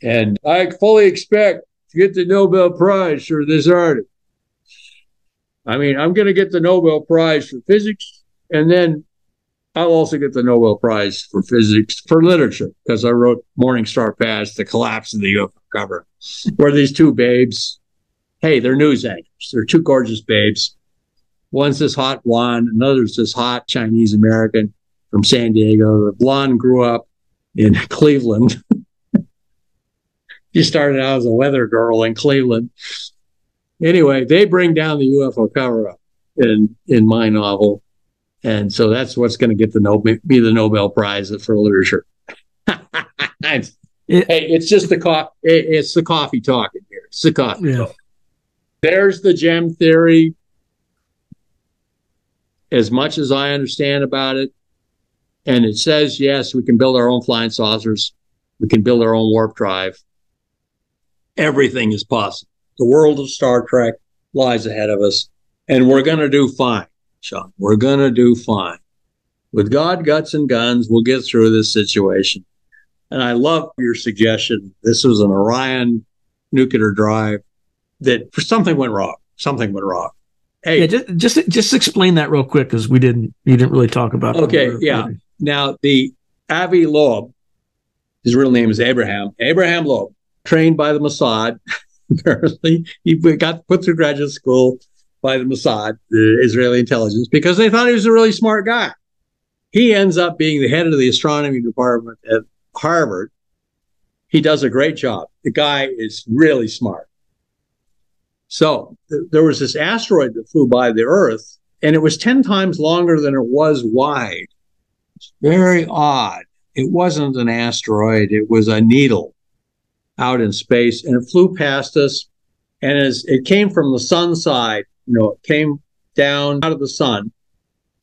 And I fully expect to get the Nobel Prize for this article. I mean, I'm going to get the Nobel Prize for physics and then I'll also get the Nobel Prize for physics for literature because I wrote Morning Star Pass, The Collapse of the UFO Cover, where these two babes, hey, they're news anchors. They're two gorgeous babes. One's this hot blonde, another's this hot Chinese American from San Diego. The blonde grew up in [laughs] Cleveland. she started out as a weather girl in Cleveland. Anyway, they bring down the UFO cover up in in my novel and so that's what's going to get the Nobel, be the Nobel Prize for literature. [laughs] it, hey, it's just the co- it's the coffee talking here. It's the coffee. Yeah. Talk. There's the gem theory. As much as I understand about it, and it says yes, we can build our own flying saucers. We can build our own warp drive. Everything is possible. The world of Star Trek lies ahead of us, and we're going to do fine. Sean. We're going to do fine. With God, guts, and guns, we'll get through this situation. And I love your suggestion. This was an Orion nuclear drive that for something went wrong. Something went wrong. Hey, yeah, just, just just explain that real quick because we didn't you didn't really talk about. Okay, yeah. Now the Avi Loeb, his real name is Abraham. Abraham Loeb, trained by the Mossad. [laughs] Apparently, he got put through graduate school by the Mossad, the Israeli intelligence, because they thought he was a really smart guy. He ends up being the head of the astronomy department at Harvard. He does a great job. The guy is really smart. So th- there was this asteroid that flew by the Earth, and it was 10 times longer than it was wide. It's very odd. It wasn't an asteroid, it was a needle out in space, and it flew past us. And as it came from the sun side, you know, it came down out of the sun,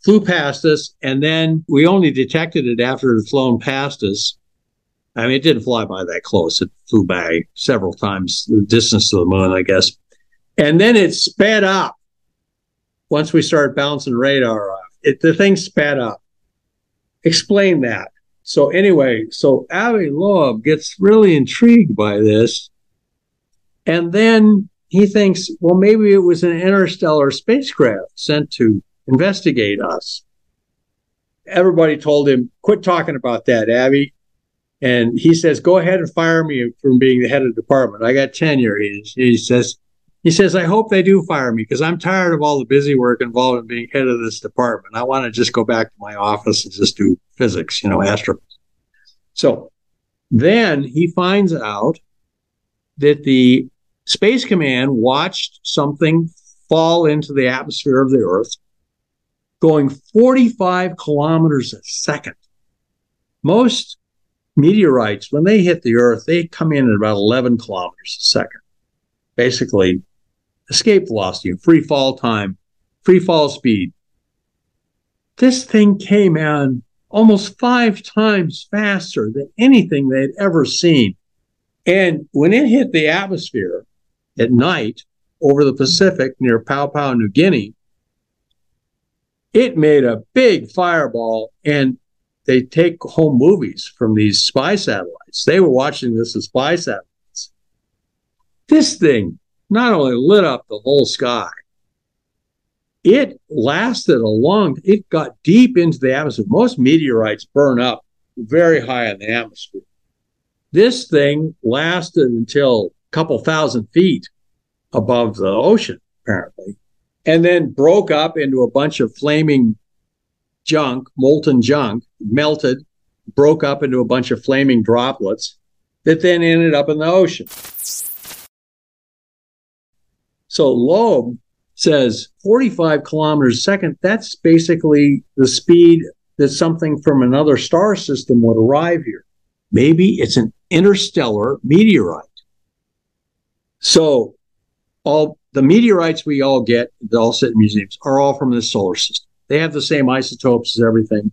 flew past us, and then we only detected it after it had flown past us. I mean, it didn't fly by that close. It flew by several times the distance to the moon, I guess. And then it sped up once we started bouncing radar off. it, the thing sped up. Explain that. So anyway, so Avi Loeb gets really intrigued by this, and then he thinks, well, maybe it was an interstellar spacecraft sent to investigate us. Everybody told him, quit talking about that, Avi. And he says, go ahead and fire me from being the head of the department. I got tenure. He, he says, he says, I hope they do fire me because I'm tired of all the busy work involved in being head of this department. I want to just go back to my office and just do physics, you know, astrophysics. So then he finds out that the Space Command watched something fall into the atmosphere of the Earth going 45 kilometers a second. Most meteorites, when they hit the Earth, they come in at about 11 kilometers a second. Basically, escape velocity, free fall time, free fall speed. This thing came in almost five times faster than anything they'd ever seen. And when it hit the atmosphere at night over the Pacific near Papua New Guinea, it made a big fireball and they take home movies from these spy satellites. They were watching this as spy satellites. This thing not only lit up the whole sky, it lasted a long, it got deep into the atmosphere. Most meteorites burn up very high in the atmosphere. This thing lasted until a couple thousand feet above the ocean, apparently, and then broke up into a bunch of flaming junk, molten junk, melted, broke up into a bunch of flaming droplets that then ended up in the ocean. So Loeb says 45 kilometers a second, that's basically the speed that something from another star system would arrive here. Maybe it's an interstellar meteorite. So all the meteorites we all get that all sit in museums are all from this solar system. They have the same isotopes as everything,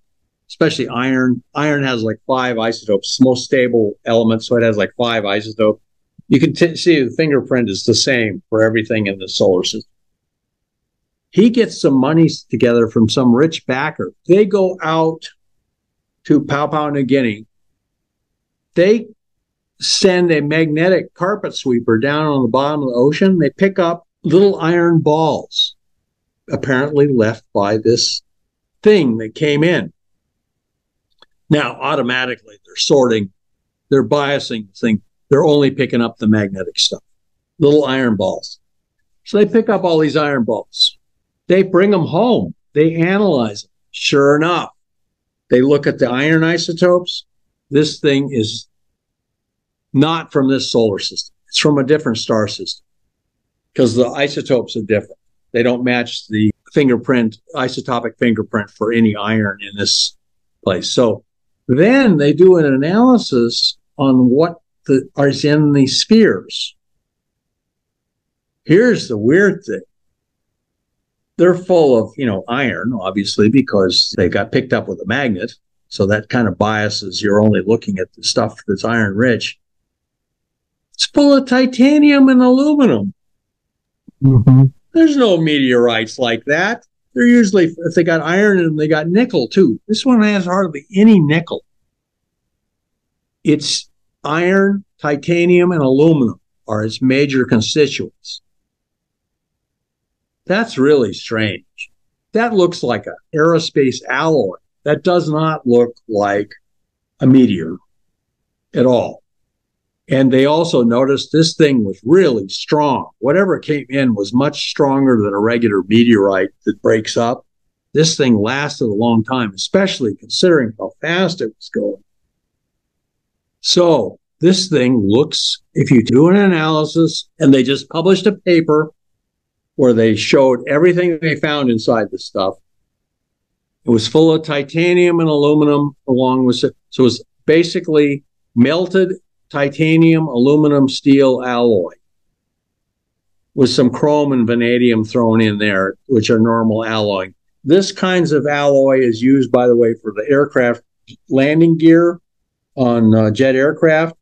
especially iron. Iron has like five isotopes, most stable element, so it has like five isotopes. You can t- see the fingerprint is the same for everything in the solar system. He gets some money together from some rich backer. They go out to Papua New Guinea. They send a magnetic carpet sweeper down on the bottom of the ocean. They pick up little iron balls apparently left by this thing that came in. Now, automatically, they're sorting, they're biasing the thing. They're only picking up the magnetic stuff, little iron balls. So they pick up all these iron balls. They bring them home. They analyze them. Sure enough, they look at the iron isotopes. This thing is not from this solar system. It's from a different star system because the isotopes are different. They don't match the fingerprint, isotopic fingerprint for any iron in this place. So then they do an analysis on what the, is in the spheres. Here's the weird thing. They're full of, you know, iron, obviously, because they got picked up with a magnet. So that kind of biases you're only looking at the stuff that's iron rich. It's full of titanium and aluminum. Mm-hmm. There's no meteorites like that. They're usually, if they got iron and they got nickel too. This one has hardly any nickel. It's iron, titanium, and aluminum are its major constituents. That's really strange. That looks like an aerospace alloy. That does not look like a meteor at all. And they also noticed this thing was really strong. Whatever came in was much stronger than a regular meteorite that breaks up. This thing lasted a long time, especially considering how fast it was going. So this thing looks, if you do an analysis, and they just published a paper where they showed everything they found inside the stuff. It was full of titanium and aluminum along with it. So it was basically melted titanium, aluminum, steel alloy with some chrome and vanadium thrown in there, which are normal alloy. This kinds of alloy is used, by the way, for the aircraft landing gear on uh, jet aircraft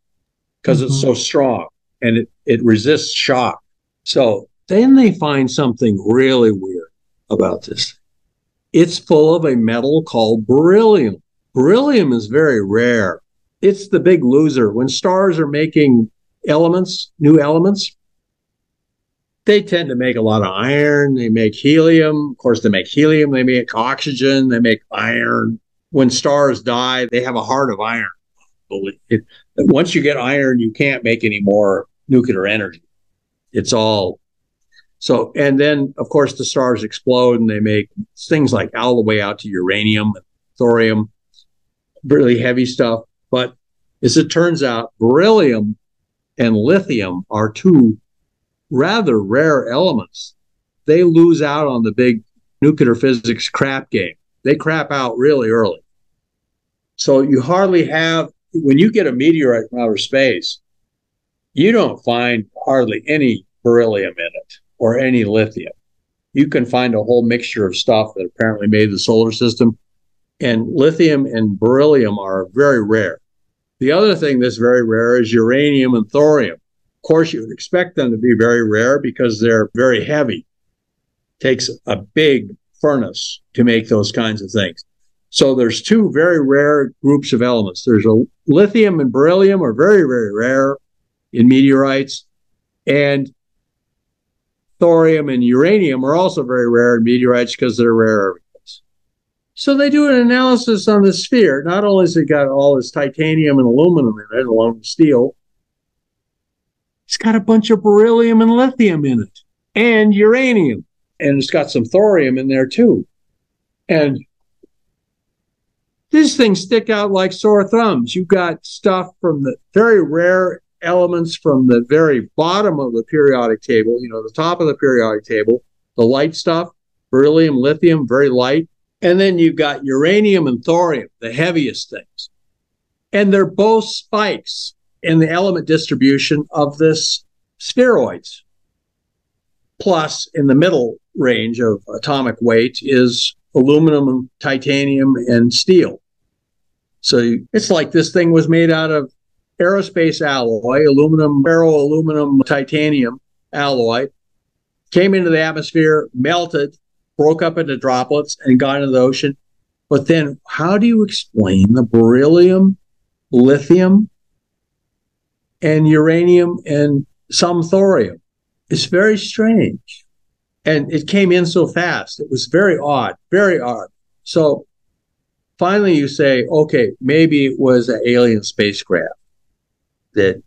because mm-hmm. it's so strong and it, it resists shock. So then they find something really weird about this. it's full of a metal called beryllium. Beryllium is very rare. It's the big loser. When stars are making elements, new elements, they tend to make a lot of iron. They make helium. Of course, they make helium. They make oxygen. They make iron. When stars die, they have a heart of iron. It, once you get iron, you can't make any more nuclear energy. It's all so. And then, of course, the stars explode and they make things like all the way out to uranium and thorium, really heavy stuff. But as it turns out, beryllium and lithium are two rather rare elements. They lose out on the big nuclear physics crap game. They crap out really early. So you hardly have, when you get a meteorite from outer space, you don't find hardly any beryllium in it or any lithium. You can find a whole mixture of stuff that apparently made the solar system. And lithium and beryllium are very rare. The other thing that's very rare is uranium and thorium Of course, you would expect them to be very rare because they're very heavy. It takes a big furnace to make those kinds of things. So there's two very rare groups of elements. There's a lithium and beryllium are very, very rare in meteorites, and thorium and uranium are also very rare in meteorites because they're rare So they do an analysis on the sphere. Not only has it got all this titanium and aluminum in it, along with steel, it's got a bunch of beryllium and lithium in it and uranium. And it's got some thorium in there too. And these things stick out like sore thumbs. You've got stuff from the very rare elements from the very bottom of the periodic table, you know, the top of the periodic table, the light stuff, beryllium, lithium, very light. And then you've got uranium and thorium, the heaviest things. And they're both spikes in the element distribution of this spheroids. Plus, in the middle range of atomic weight is aluminum, titanium, and steel. So it's like this thing was made out of aerospace alloy, aluminum, ferro aluminum, titanium alloy, came into the atmosphere, melted, broke up into droplets, and got into the ocean. But then, how do you explain the beryllium, lithium, and uranium and some thorium. It's very strange. And it came in so fast. It was very odd, very odd. So finally you say, okay, maybe it was an alien spacecraft that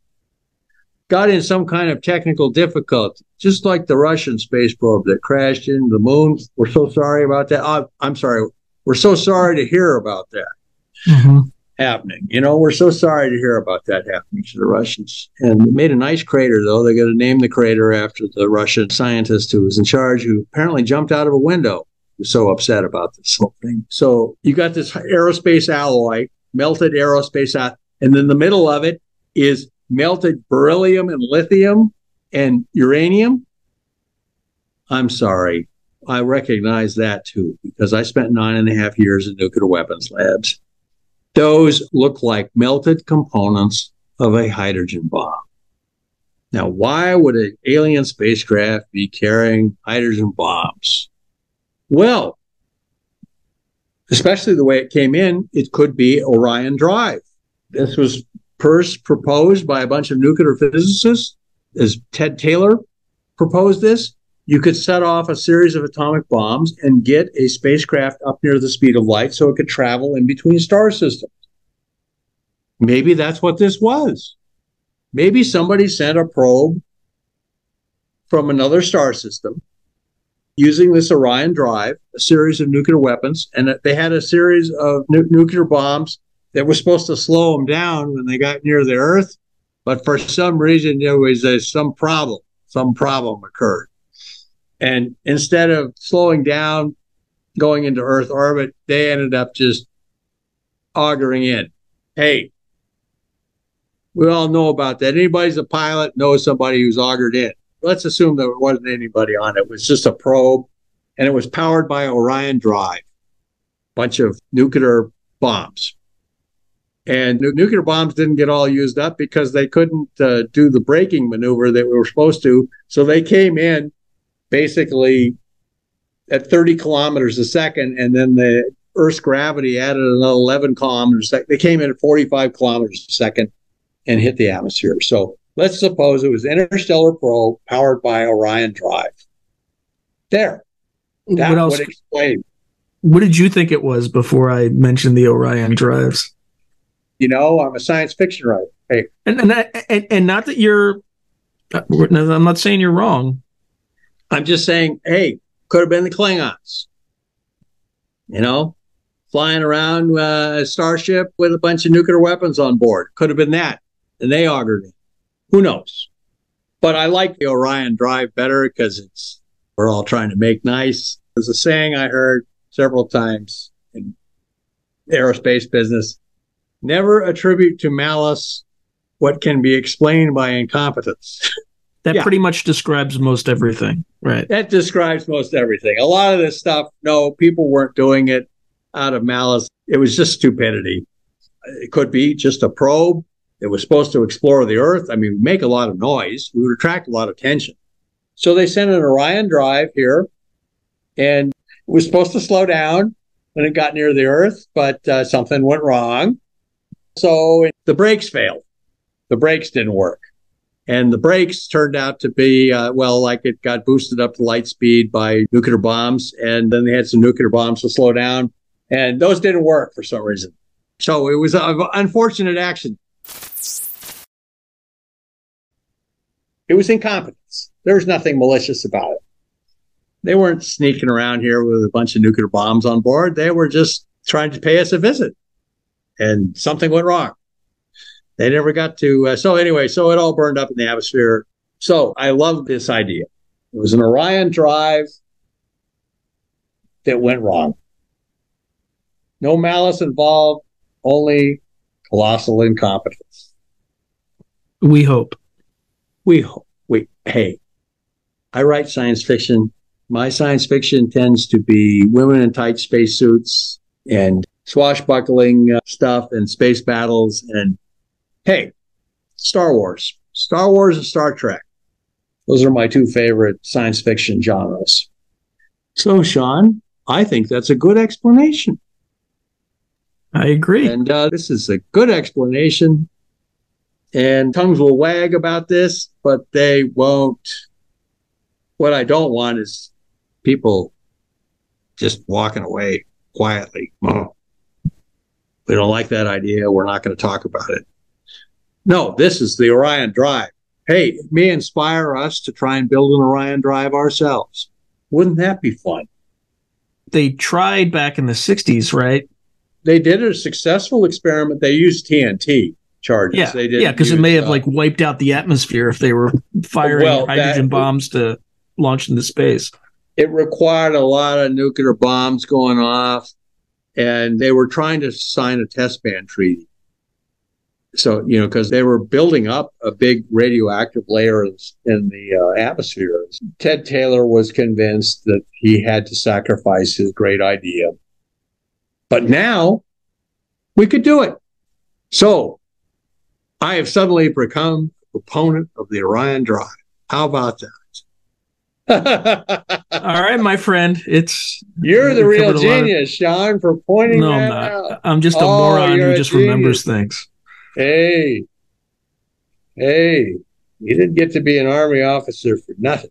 got in some kind of technical difficulty, just like the Russian space probe that crashed into the moon. We're so sorry about that. Oh, I'm sorry. We're so sorry to hear about that. Mm-hmm happening. You know, we're so sorry to hear about that happening to the Russians. And made a nice crater, though. They got to name the crater after the Russian scientist who was in charge, who apparently jumped out of a window. So upset about this whole thing. So you got this aerospace alloy, melted aerospace and then the middle of it is melted beryllium and lithium and uranium. I'm sorry. I recognize that too, because I spent nine and a half years in nuclear weapons labs. Those look like melted components of a hydrogen bomb. Now, why would an alien spacecraft be carrying hydrogen bombs? Well, especially the way it came in, it could be Orion Drive. This was first proposed by a bunch of nuclear physicists, as Ted Taylor proposed this you could set off a series of atomic bombs and get a spacecraft up near the speed of light so it could travel in between star systems. Maybe that's what this was. Maybe somebody sent a probe from another star system using this Orion drive, a series of nuclear weapons, and they had a series of nu- nuclear bombs that were supposed to slow them down when they got near the Earth. But for some reason, there was a, some problem. Some problem occurred. And instead of slowing down, going into Earth orbit, they ended up just auguring in. Hey, we all know about that. Anybody's a pilot knows somebody who's augured in. Let's assume there wasn't anybody on it. It was just a probe, and it was powered by Orion Drive, bunch of nuclear bombs. And nu- nuclear bombs didn't get all used up because they couldn't uh, do the braking maneuver that we were supposed to. So they came in basically at 30 kilometers a second, and then the Earth's gravity added another 11 kilometers. They came in at 45 kilometers a second and hit the atmosphere. So let's suppose it was interstellar probe powered by Orion Drive. There. That what else? would explain. What did you think it was before I mentioned the Orion drives? You know, I'm a science fiction writer. Hey, And and, that, and and not that you're. I'm not saying you're wrong. I'm just saying, hey, could have been the Klingons. You know, flying around uh, a starship with a bunch of nuclear weapons on board. Could have been that. And they augured it. Who knows? But I like the Orion Drive better because it's we're all trying to make nice. There's a saying I heard several times in aerospace business: never attribute to malice what can be explained by incompetence. [laughs] That Yeah. pretty much describes most everything, right? that describes most everything. A lot of this stuff, no, people weren't doing it out of malice. It was just stupidity. It could be just a probe. It was supposed to explore the Earth. I mean, make a lot of noise. We would attract a lot of attention. So they sent an Orion drive here, and it was supposed to slow down when it got near the Earth, but uh, something went wrong. So the brakes failed. The brakes didn't work. And the brakes turned out to be, uh, well, like it got boosted up to light speed by nuclear bombs. And then they had some nuclear bombs to slow down. And those didn't work for some reason. So it was an unfortunate action. It was incompetence. There was nothing malicious about it. They weren't sneaking around here with a bunch of nuclear bombs on board. They were just trying to pay us a visit. And something went wrong. They never got to. Uh, so anyway, so it all burned up in the atmosphere. So I love this idea. It was an Orion drive that went wrong. No malice involved, only colossal incompetence. We hope. We hope. We hey, I write science fiction. My science fiction tends to be women in tight spacesuits and swashbuckling uh, stuff and space battles and hey, Star Wars, Star Wars and Star Trek. Those are my two favorite science fiction genres. So, Sean, I think that's a good explanation. I agree. And uh, this is a good explanation. And tongues will wag about this, but they won't. What I don't want is people just walking away quietly. Oh, we don't like that idea. We're not going to talk about it. No, this is the Orion Drive. Hey, it may inspire us to try and build an Orion Drive ourselves. Wouldn't that be fun? They tried back in the 60s, right? They did a successful experiment. They used TNT charges. Yeah, they didn't yeah, because it may have uh, like wiped out the atmosphere if they were firing Well, hydrogen that- bombs to launch into space. it required a lot of nuclear bombs going off, and they were trying to sign a test ban treaty. So, you know, because they were building up a big radioactive layer in, in the uh, atmosphere. Ted Taylor was convinced that he had to sacrifice his great idea. But now we could do it. So I have suddenly become a proponent of the Orion Drive. How about that? [laughs] All right, my friend. It's You're the real lot of- genius, Sean, for pointing no, I'm that not. out. I'm just a Oh, moron who just remembers things. Hey, hey, you didn't get to be an army officer for nothing.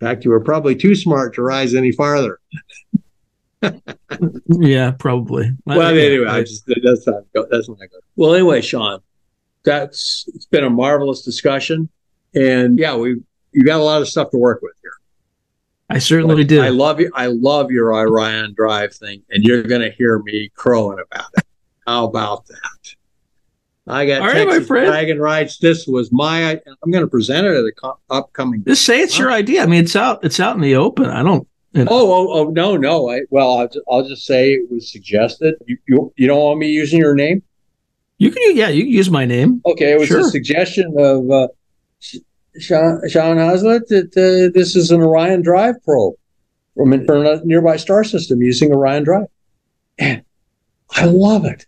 In fact, you were probably too smart to rise any farther. [laughs] [laughs] Yeah, probably. Well, Uh, yeah, anyway, I just that's not go. That's not good. Well, anyway, Sean, that's it's been a marvelous discussion, and yeah, we you got a lot of stuff to work with here. I certainly But did. I love you. I love your Orion Drive thing, and you're going to hear me crowing about it. How about that? I got All right, my Texas friend. Dragon Rights. This was my. I'm going to present it at the co- upcoming. just say it's your idea. I mean, it's out. It's out in the open. I don't. Oh, oh, oh, no, no. I, well, I'll just, I'll just say it was suggested. You, you, you don't want me using your name? You can. Yeah, you can use my name. Okay, it was Sure. a suggestion of uh, Sean, Sean Hazlett that uh, this is an Orion Drive probe from a, from a nearby star system using Orion Drive. And I love it.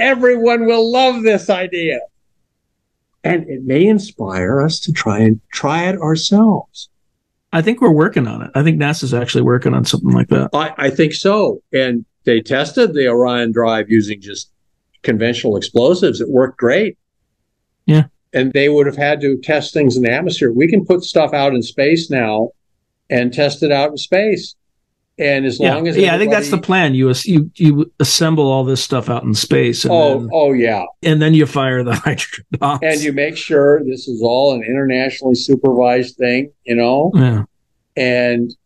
Everyone will love this idea. And it may inspire us to try and try it ourselves. I think we're working on it. I think NASA's actually working on something like that. I, I think so. And they tested the Orion drive using just conventional explosives. It worked great. Yeah. And they would have had to test things in the atmosphere. We can put stuff out in space now and test it out in space. And as Yeah, long as yeah, I think that's the plan. You you you assemble all this stuff out in space, and Oh, then, oh yeah. and then you fire the [laughs] hydrogen bombs. And you make sure this is all an internationally supervised thing, you know? yeah. And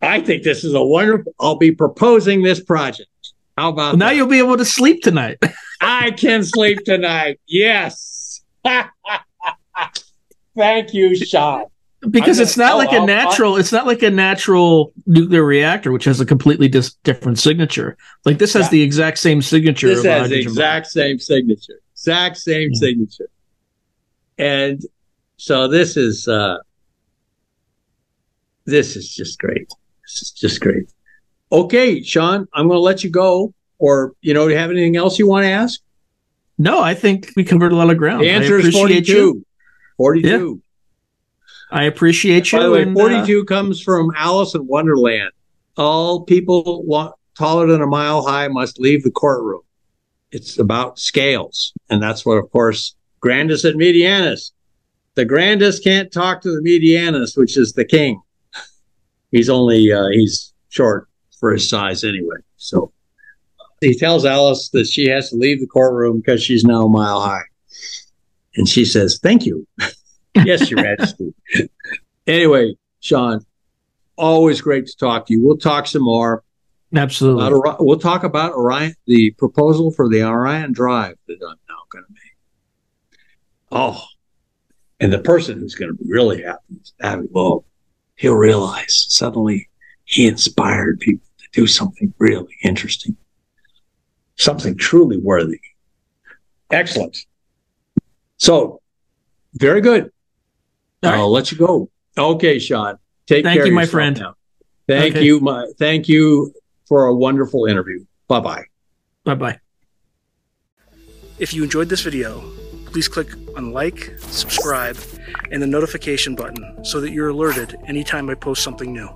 I think this is a wonderful. I'll be proposing this project. How about Well, now that? you'll be able to sleep tonight. [laughs] I can sleep tonight. Yes. [laughs] Thank you, Sean. Because it's not like a natural it's not like a natural nuclear reactor which has a completely dis- different signature like this has Yeah. the exact same signature This has the exact same signature. Exact same Yeah. signature. And so this is uh this is just great. This is just great. Okay, Sean, I'm going to let you go. Or you know, do you have anything else you want to ask? no i think we covered a lot of ground The answer I is appreciate 42. you 42. I appreciate you By the way, and, uh, 42 comes from Alice in Wonderland. All people wa- taller than a mile high must leave the courtroom. It's about scales. And that's what, of course, grandis et medianus. The grandest can't talk to the medianus, which is the king. He's only, uh, he's short for his size anyway. So he tells Alice that she has to leave the courtroom because she's now a mile high. And she says, Thank you. [laughs] yes, Your Majesty. anyway, Sean, always great to talk to you. We'll talk some more. absolutely About we'll talk about Orion, the proposal for the Orion Drive that I'm now going to make. Oh, and the person who's going to be really happy is Avi Loeb. He'll realize suddenly he inspired people to do something really interesting, something truly worthy. Excellent. So, very good. All right. I'll let you go. Okay, Sean. Take Thank care you, of my friend. now. Thank Okay. you, my thank you for a wonderful interview. Bye bye. bye-bye If you enjoyed this video, please click on like, subscribe, and the notification button so that you're alerted anytime I post something new.